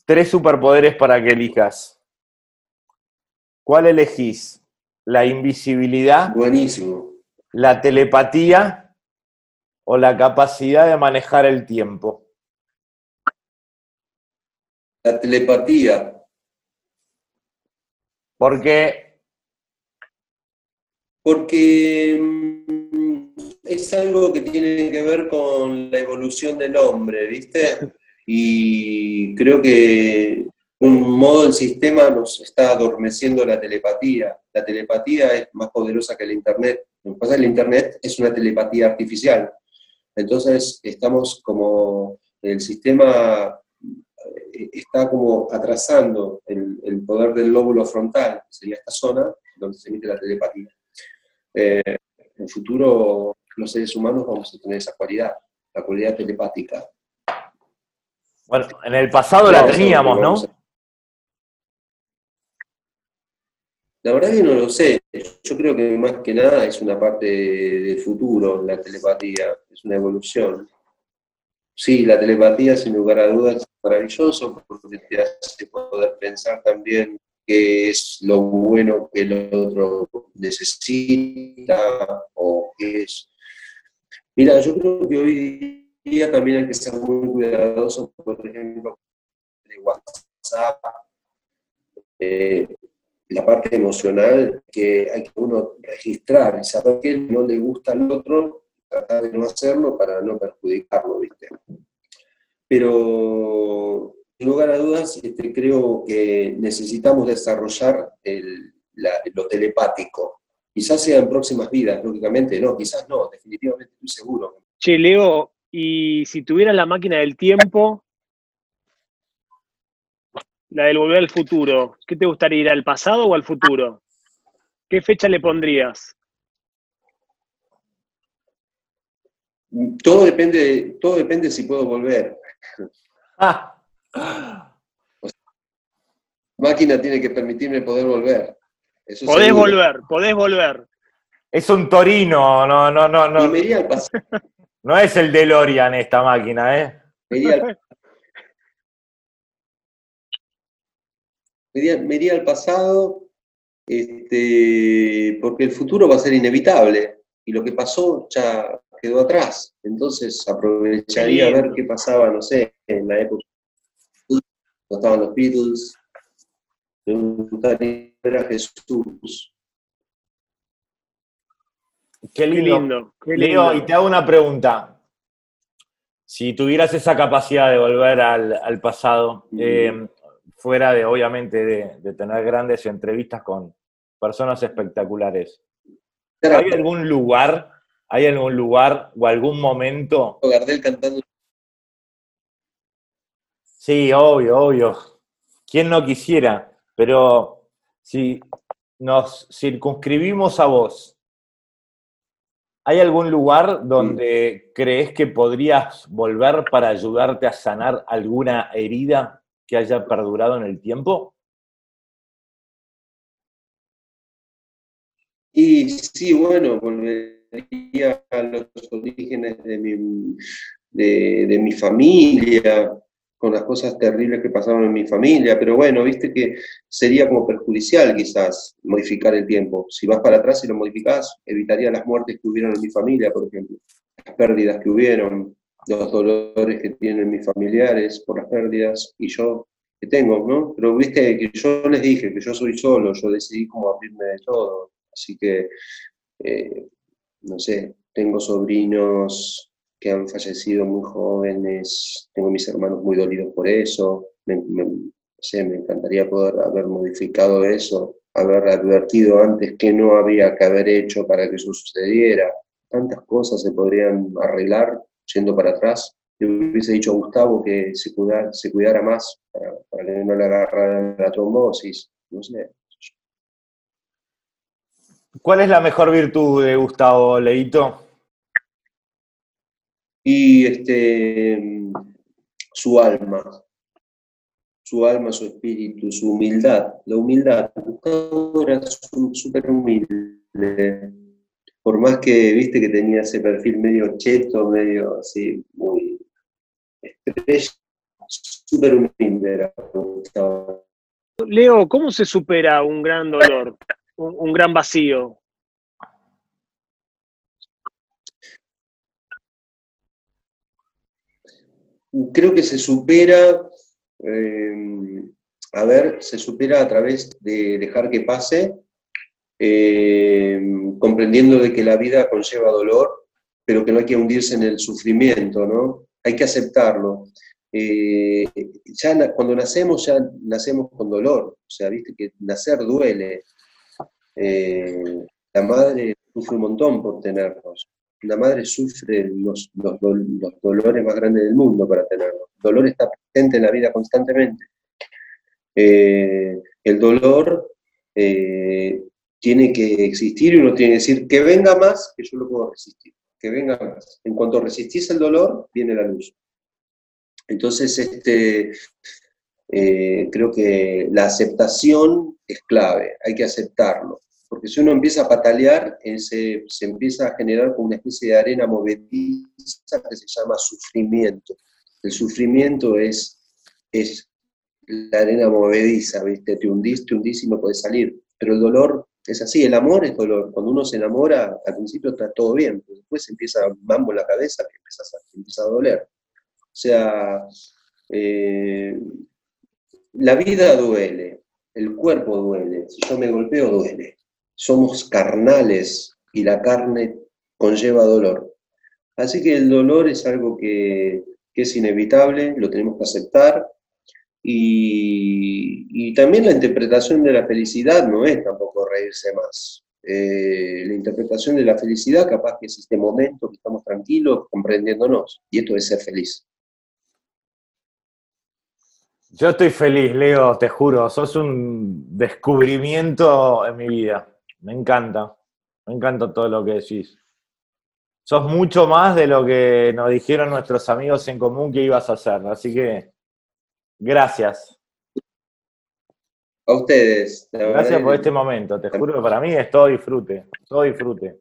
Speaker 3: tres superpoderes para que elijas. ¿Cuál elegís? La invisibilidad,
Speaker 1: Buenísimo.
Speaker 3: la telepatía o la capacidad de manejar el tiempo?
Speaker 1: La telepatía.
Speaker 3: ¿Por qué?
Speaker 1: Porque mm, es algo que tiene que ver con la evolución del hombre, ¿viste? Y creo que un modo el sistema nos está adormeciendo la telepatía. La telepatía es más poderosa que el Internet. Lo que pasa es que el Internet es una telepatía artificial. Entonces estamos como, el sistema eh, está como atrasando el, poder del lóbulo frontal, que sería esta zona donde se emite la telepatía. Eh, en el futuro los seres humanos vamos a tener esa cualidad, la cualidad telepática.
Speaker 3: Bueno, en el pasado la teníamos, ¿no?
Speaker 1: La verdad que no lo sé. Yo creo que más que nada es una parte del futuro, la telepatía, es una evolución. Sí, la telepatía, sin lugar a dudas, es maravilloso porque te hace poder pensar también qué es lo bueno que el otro necesita o qué es. Mira, yo creo que hoy día también hay que ser muy cuidadoso, por ejemplo, de WhatsApp. Eh, la parte emocional que hay que uno registrar saber que no le gusta al otro, tratar de no hacerlo para no perjudicarlo, ¿viste? Pero, sin lugar a dudas, este, creo que necesitamos desarrollar lo telepático. Quizás sea en próximas vidas, lógicamente no, quizás no, definitivamente estoy seguro.
Speaker 2: Che, Leo, y si tuvieras la máquina del tiempo, la del volver al futuro. ¿Qué te gustaría ir al pasado o al futuro? ¿Qué fecha le pondrías?
Speaker 1: Todo depende, todo depende si puedo volver. Ah. máquina tiene que permitirme poder volver.
Speaker 2: podés volver, podés volver.
Speaker 3: Es un Torino, no, no, no, no. No es el DeLorean esta máquina, ¿eh?
Speaker 1: me iría, al pasado, este, porque el futuro va a ser inevitable y lo que pasó ya quedó atrás. Entonces aprovecharía a ver qué pasaba, no sé, en la época cuando estaban los Beatles, me gustaría ver a Jesús.
Speaker 3: Qué lindo. Qué lindo. y te hago una pregunta. Si tuvieras esa capacidad de volver al, pasado, eh, fuera de, obviamente, de, tener grandes entrevistas con personas espectaculares. ¿Hay algún lugar ¿Hay algún lugar o algún momento?
Speaker 1: Gardel cantando.
Speaker 3: Sí, obvio, obvio. ¿Quién no quisiera? Pero si nos circunscribimos a vos, ¿hay algún lugar donde crees que podrías volver para ayudarte a sanar alguna herida que haya perdurado en el tiempo?
Speaker 1: Y sí, bueno, volvería a los orígenes de mi, de, mi familia, con las cosas terribles que pasaron en mi familia, pero bueno, viste que sería como perjudicial quizás modificar el tiempo. Si vas para atrás y lo modificás, evitaría las muertes que hubieron en mi familia, por ejemplo, las pérdidas que hubieron, los dolores que tienen mis familiares por las pérdidas y yo que tengo, ¿no? Pero viste que yo les dije que yo soy solo, yo decidí como abrirme de todo, Así que, eh, no sé, tengo sobrinos que han fallecido muy jóvenes, tengo mis hermanos muy dolidos por eso, me, sé, me encantaría poder haber modificado eso, haber advertido antes qué no había que haber hecho para que eso sucediera. Tantas cosas se podrían arreglar yendo para atrás. Yo hubiese dicho a Gustavo que se cuidara, se cuidara más para, para que no le agarrara la trombosis, no sé.
Speaker 3: ¿Cuál es la mejor virtud de Gustavo Leito?
Speaker 1: Y este, su alma, su alma, su espíritu, su humildad, la humildad. Gustavo era súper humilde, por más que viste que tenía ese perfil medio cheto, medio así, muy estrella, súper humilde era Gustavo.
Speaker 2: Leo, ¿cómo se supera un gran dolor? un, gran vacío.
Speaker 1: Creo que se supera, eh, a ver, se supera a través de dejar que pase, eh, comprendiendo de que la vida conlleva dolor, pero que no hay que hundirse en el sufrimiento, ¿no? Hay que aceptarlo. Eh, ya cuando nacemos, ya nacemos con dolor, o sea, viste que nacer duele, eh, la madre sufre un montón por tenernos. La madre sufre los, dolores más grandes del mundo para tenernos. El dolor está presente en la vida constantemente. El dolor tiene que existir y uno tiene que decir que venga más, que yo lo puedo resistir. Que venga más. En cuanto resistís el dolor, viene la luz. Entonces, este, creo que la aceptación es clave, hay que aceptarlo. Porque si uno empieza a patalear, eh, se, empieza a generar como una especie de arena movediza que se llama sufrimiento. El sufrimiento es, es la arena movediza, ¿viste? Te hundís, te hundís y no puedes salir. Pero el dolor es así, el amor es dolor. Cuando uno se enamora, al principio está todo bien, pero después empieza mambo en la cabeza que empieza a, a doler. O sea, eh, la vida duele, el cuerpo duele, si yo me golpeo duele somos carnales y la carne conlleva dolor. Así que el dolor es algo que, es inevitable, lo tenemos que aceptar. Y, también la interpretación de la felicidad no es tampoco reírse más. Eh, la interpretación de la felicidad capaz que es este momento que estamos tranquilos, comprendiéndonos. Y esto es ser feliz.
Speaker 3: Yo estoy feliz, Leo, te juro. Sos un descubrimiento en mi vida. Me encanta, me encanta todo lo que decís. Sos mucho más de lo que nos dijeron nuestros amigos en común que ibas a hacer, así que gracias.
Speaker 1: A ustedes.
Speaker 3: Gracias por este momento, te juro que para mí es todo disfrute, todo disfrute.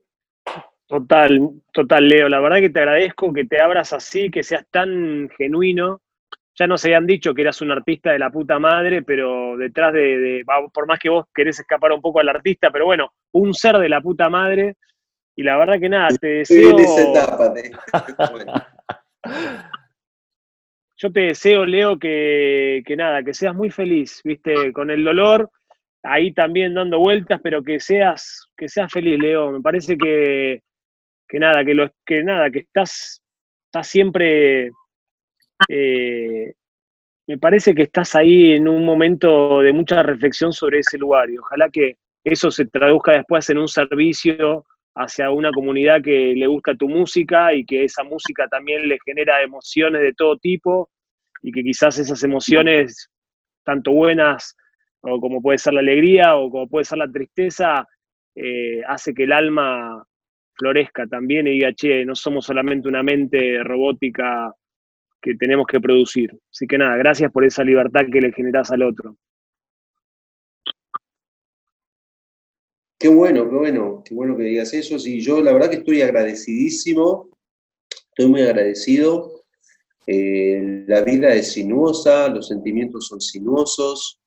Speaker 2: Total, total, Leo. La verdad que te agradezco que te abras así, que seas tan genuino ya nos habían dicho que eras un artista de la puta madre, pero detrás de, por más que vos querés escapar un poco al artista, pero bueno, un ser de la puta madre. Y la verdad que nada, te deseo. Yo te deseo, Leo, que, nada, que seas muy feliz, viste, con el dolor, ahí también dando vueltas, pero que seas, que seas feliz, Leo. Me parece que, que nada, que lo, que nada, que estás, estás siempre eh, me parece que estás ahí en un momento de mucha reflexión sobre ese lugar y ojalá que eso se traduzca después en un servicio hacia una comunidad que le gusta tu música y que esa música también le genera emociones de todo tipo y que quizás esas emociones, tanto buenas o como puede ser la alegría o como puede ser la tristeza, eh, hace que el alma florezca también y diga, che, no somos solamente una mente robótica que tenemos que producir. Así que nada, gracias por esa libertad que le generás al otro.
Speaker 1: Qué bueno, qué bueno, qué bueno que digas eso. Sí, yo la verdad que estoy agradecidísimo, estoy muy agradecido. Eh, la vida es sinuosa, los sentimientos son sinuosos.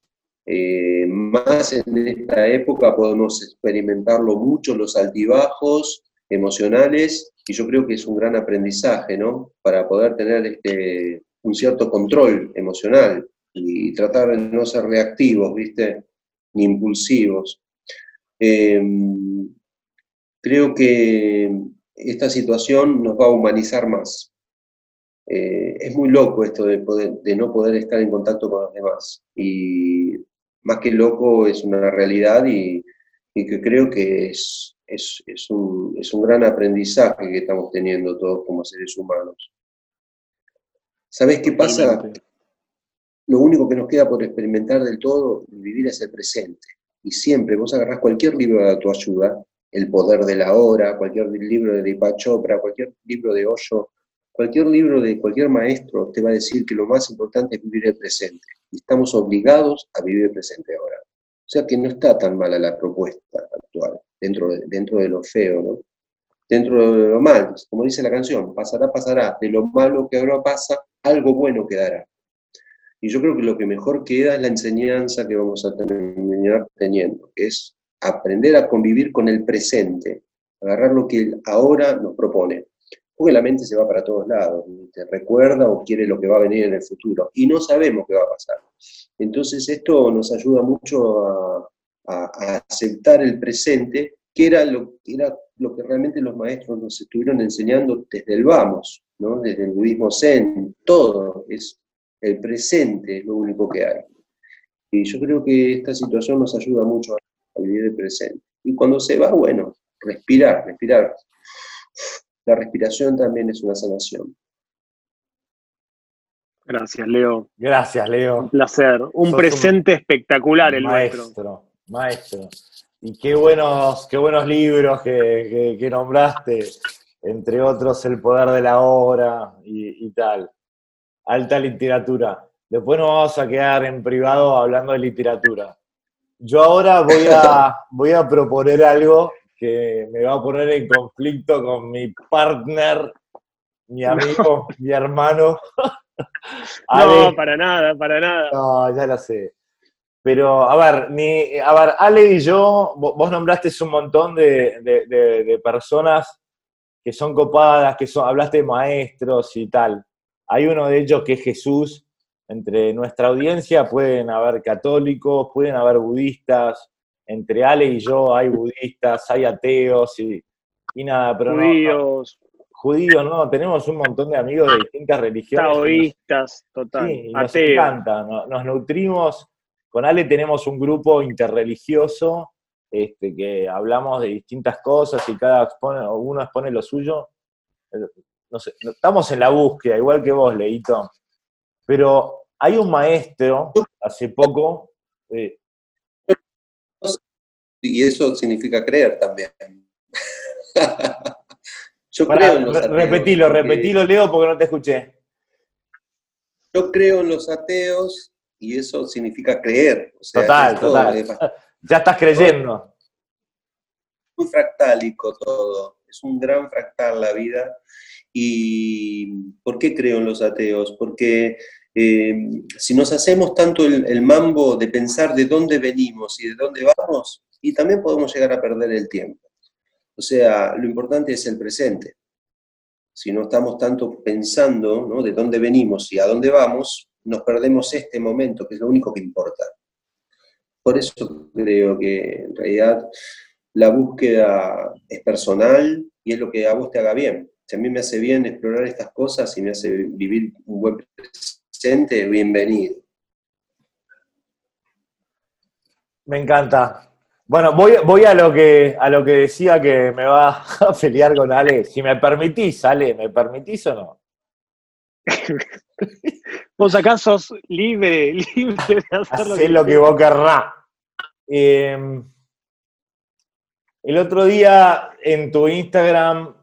Speaker 1: Eh, más en esta época podemos experimentarlo mucho, los altibajos emocionales, y yo creo que es un gran aprendizaje, ¿no? Para poder tener este, un cierto control emocional y tratar de no ser reactivos, ¿viste? Ni impulsivos. Em, creo que esta situación nos va a humanizar más. Eh, es muy loco esto de, de no poder estar en contacto con los demás. Y más que loco es una realidad y, que creo que es, es, un, es, un, gran aprendizaje que estamos teniendo todos como seres humanos. ¿Sabes qué pasa? Lo único que nos queda por experimentar del todo, vivir es el presente y siempre vos agarrás cualquier libro de tu ayuda, El poder de la hora, cualquier libro de Deepak Chopra, cualquier libro de Osho, cualquier libro de cualquier maestro te va a decir que lo más importante es vivir el presente. Y estamos obligados a vivir el presente ahora. O sea que no está tan mala la propuesta actual, dentro de, dentro de lo feo, ¿no? Dentro de lo malo, como dice la canción, pasará, pasará, de lo malo que ahora pasa, algo bueno quedará. Y yo creo que lo que mejor queda es la enseñanza que vamos a terminar teniendo, que es aprender a convivir con el presente, agarrar lo que ahora nos propone. Porque la mente se va para todos lados, te recuerda o quiere lo que va a venir en el futuro, y no sabemos qué va a pasar. Entonces esto nos ayuda mucho a, aceptar el presente, que era lo, era lo que realmente los maestros nos estuvieron enseñando desde el vamos, ¿no? desde el budismo zen, todo es el presente es lo único que hay. Y yo creo que esta situación nos ayuda mucho a vivir el presente. Y cuando se va, bueno, respirar, respirar. La respiración también es una sanación.
Speaker 2: Gracias, Leo.
Speaker 3: Gracias, Leo.
Speaker 2: Un placer. Un presente espectacular el
Speaker 3: maestro.
Speaker 2: Maestro,
Speaker 3: maestro. Y qué buenos, qué buenos libros que, nombraste, entre otros El Poder de la Hora y tal alta literatura. Después nos vamos a quedar en privado hablando de literatura. Yo ahora voy a, voy a proponer algo que me va a poner en conflicto con mi partner, mi amigo, mi hermano.
Speaker 2: no, para nada, para nada.
Speaker 3: No, ya lo sé. Pero, a ver, mi, a ver, Ale y yo, vos nombraste un montón de, de personas que son copadas, que son, hablaste de maestros y tal. Hay uno de ellos que es Jesús. Entre nuestra audiencia pueden haber católicos, pueden haber budistas. Entre Ale y yo hay budistas, hay ateos y, nada, pero
Speaker 2: judíos.
Speaker 3: No, judíos, no, tenemos un montón de amigos de distintas religiones.
Speaker 2: Taoístas, total.
Speaker 3: Sí, nos encanta, nos, nutrimos. Con Ale tenemos un grupo interreligioso este, que hablamos de distintas cosas y cada uno expone lo suyo no sé, estamos en la búsqueda, igual que vos, Leito, pero hay un maestro, hace poco... Eh,
Speaker 1: y eso significa creer también.
Speaker 3: Yo creo en los ateos. Repetilo, repetilo, Leo, porque no te escuché.
Speaker 1: Yo creo en los ateos y eso significa creer.
Speaker 3: total, total. Ya estás creyendo.
Speaker 1: Muy fractálico todo. Es un gran fractal la vida ¿Y por qué creo en los ateos? Porque eh, si nos hacemos tanto el, mambo de pensar de dónde venimos y de dónde vamos, y también podemos llegar a perder el tiempo. O sea, lo importante es el presente. Si no estamos tanto pensando ¿no? de dónde venimos y a dónde vamos, nos perdemos este momento, que es lo único que importa. Por eso creo que en realidad la búsqueda es personal y es lo que a vos te haga bien si a mí me hace bien explorar estas cosas y me hace vivir un buen presente, bienvenido.
Speaker 3: Me encanta. Bueno, voy, voy a, lo que, a lo que decía que me va a pelear con Ale. Si me permitís, Ale, ¿me permitís o no?
Speaker 2: Vos acá sos libre, libre de
Speaker 3: hacer lo que, lo que vos querrás. Em, el otro día en tu Instagram,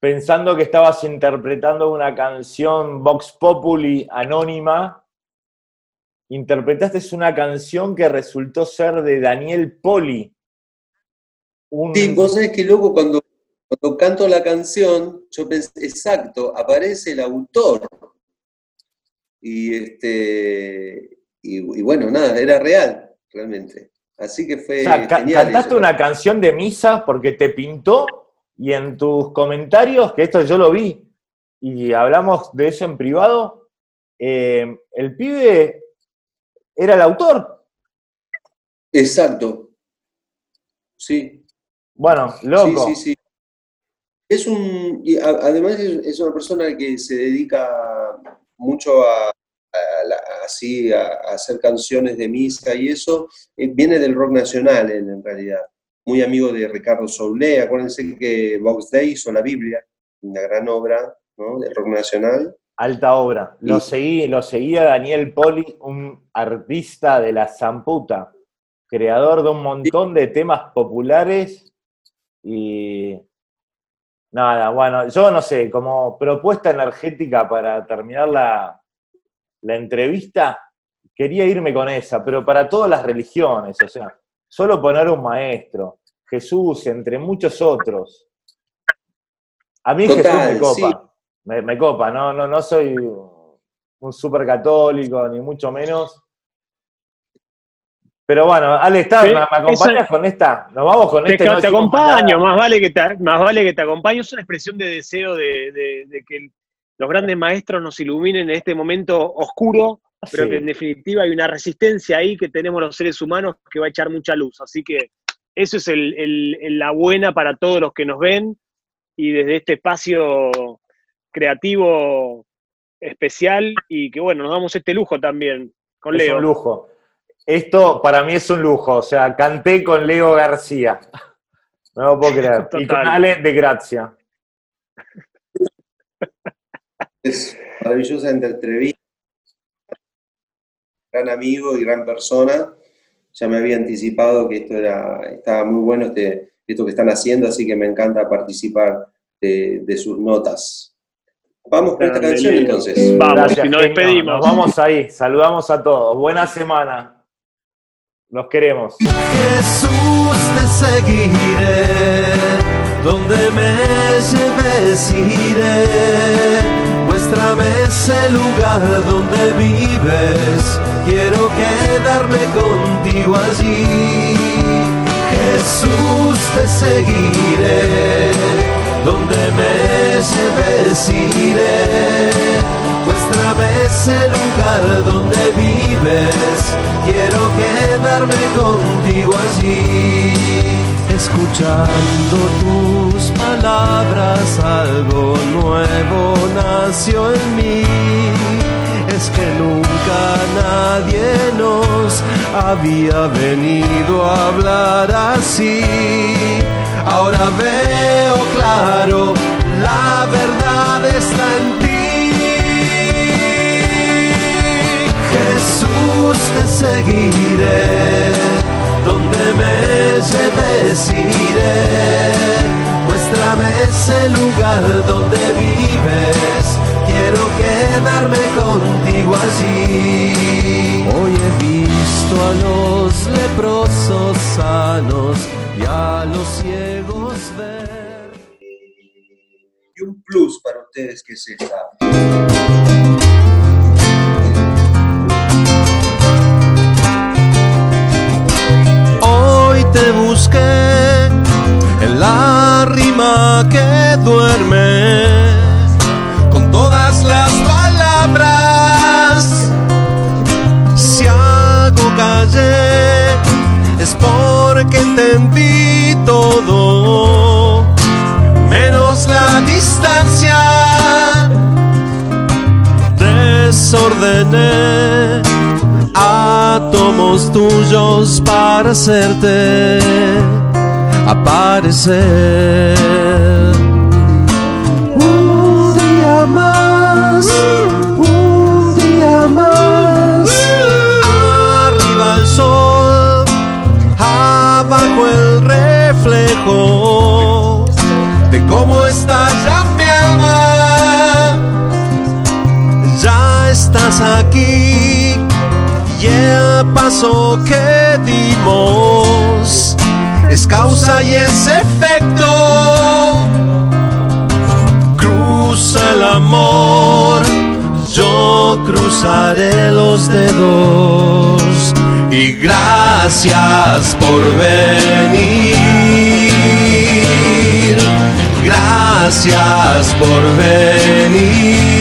Speaker 3: pensando que estabas interpretando una canción Vox Populi anónima, interpretaste una canción que resultó ser de Daniel Poli.
Speaker 4: Sí, vos sabés que luego cuando, cuando canto la canción, yo pensé, exacto, aparece el autor. Y este y, bueno, nada, era real, realmente. Así que fue.
Speaker 3: O cantaste una canción de misa porque te pintó y en tus comentarios, que esto yo lo vi y hablamos de eso en privado, eh, el pibe era el autor.
Speaker 4: Exacto. Sí.
Speaker 3: Bueno, loco.
Speaker 4: Sí, sí, sí. Es un, además es una persona que se dedica mucho a, así, a, hacer canciones de misa y eso, eh, viene del rock nacional en, realidad. Muy amigo de Ricardo Soule, acuérdense que Vox Day hizo la Biblia, una gran obra ¿no? del rock nacional.
Speaker 3: Alta obra. Lo, seguí, lo seguía Daniel Poli, un artista de la Zamputa, creador de un montón de temas populares y nada, bueno, yo no sé, como propuesta energética para terminar la, la entrevista, quería irme con esa, pero para todas las religiones, o sea, solo poner un maestro, Jesús, entre muchos otros. A mí Jesús me copa me, copa, no, no, no soy un súper católico, ni mucho menos. Pero bueno, Ale, ¿me, acompañas con esta? Nos vamos con
Speaker 2: te,
Speaker 3: este.
Speaker 2: Te, acompaño, más vale, que te, más vale que te acompaño. Es una expresión de deseo de, que los grandes maestros nos iluminen en este momento oscuro, pero que en definitiva hay una resistencia ahí que tenemos los seres humanos que va a echar mucha luz. Así que eso es la buena para todos los que nos ven y desde este espacio creativo especial y que bueno, nos damos este lujo también con Leo.
Speaker 3: Es un lujo. Esto para mí es un lujo, o sea, canté con Leo García. No lo puedo creer. Y con Ale de Gracia.
Speaker 4: Es maravillosa entrevista. Gran amigo y gran persona. Ya me había anticipado que esto era, estaba muy bueno este, esto que están haciendo, así que me encanta participar de sus notas. Vamos con esta canción entonces.
Speaker 2: Vamos, si nos despedimos.
Speaker 3: Nos vamos ahí, saludamos a todos. Buena semana. Los queremos.
Speaker 1: Jesús te seguiré, donde me lleves iré. Muéstrame ese lugar donde vives, quiero quedarme contigo allí. Jesús te seguiré donde me lleves iré. Muéstrame ese lugar donde vives, quiero quedarme contigo allí. Escuchando tus palabras, algo nuevo nació en mí. Es que nunca nadie nos había venido a hablar así Ahora veo claro, la verdad está en ti. Jesús te seguiré, donde me lleves iré. Muéstrame ese lugar donde vives, quiero quedarme contigo allí. Hoy he visto a los leprosos sanos y a los ciegos ver.
Speaker 4: Y un plus para ustedes que es esta.
Speaker 1: Hoy te busqué en la rima que duerme con todas las palabras. Si hago calle es porque entendí todo, menos la distancia. Desordené átomos tuyos para hacerte aparecer. Un día más, un día más. Arriba el sol, abajo el reflejo de cómo está ya mi alma. Ya estás aquí y el paso que dimos es causa y es efecto. Cruza el amor, yo cruzaré los dedos. Y gracias por venir. Gracias por venir.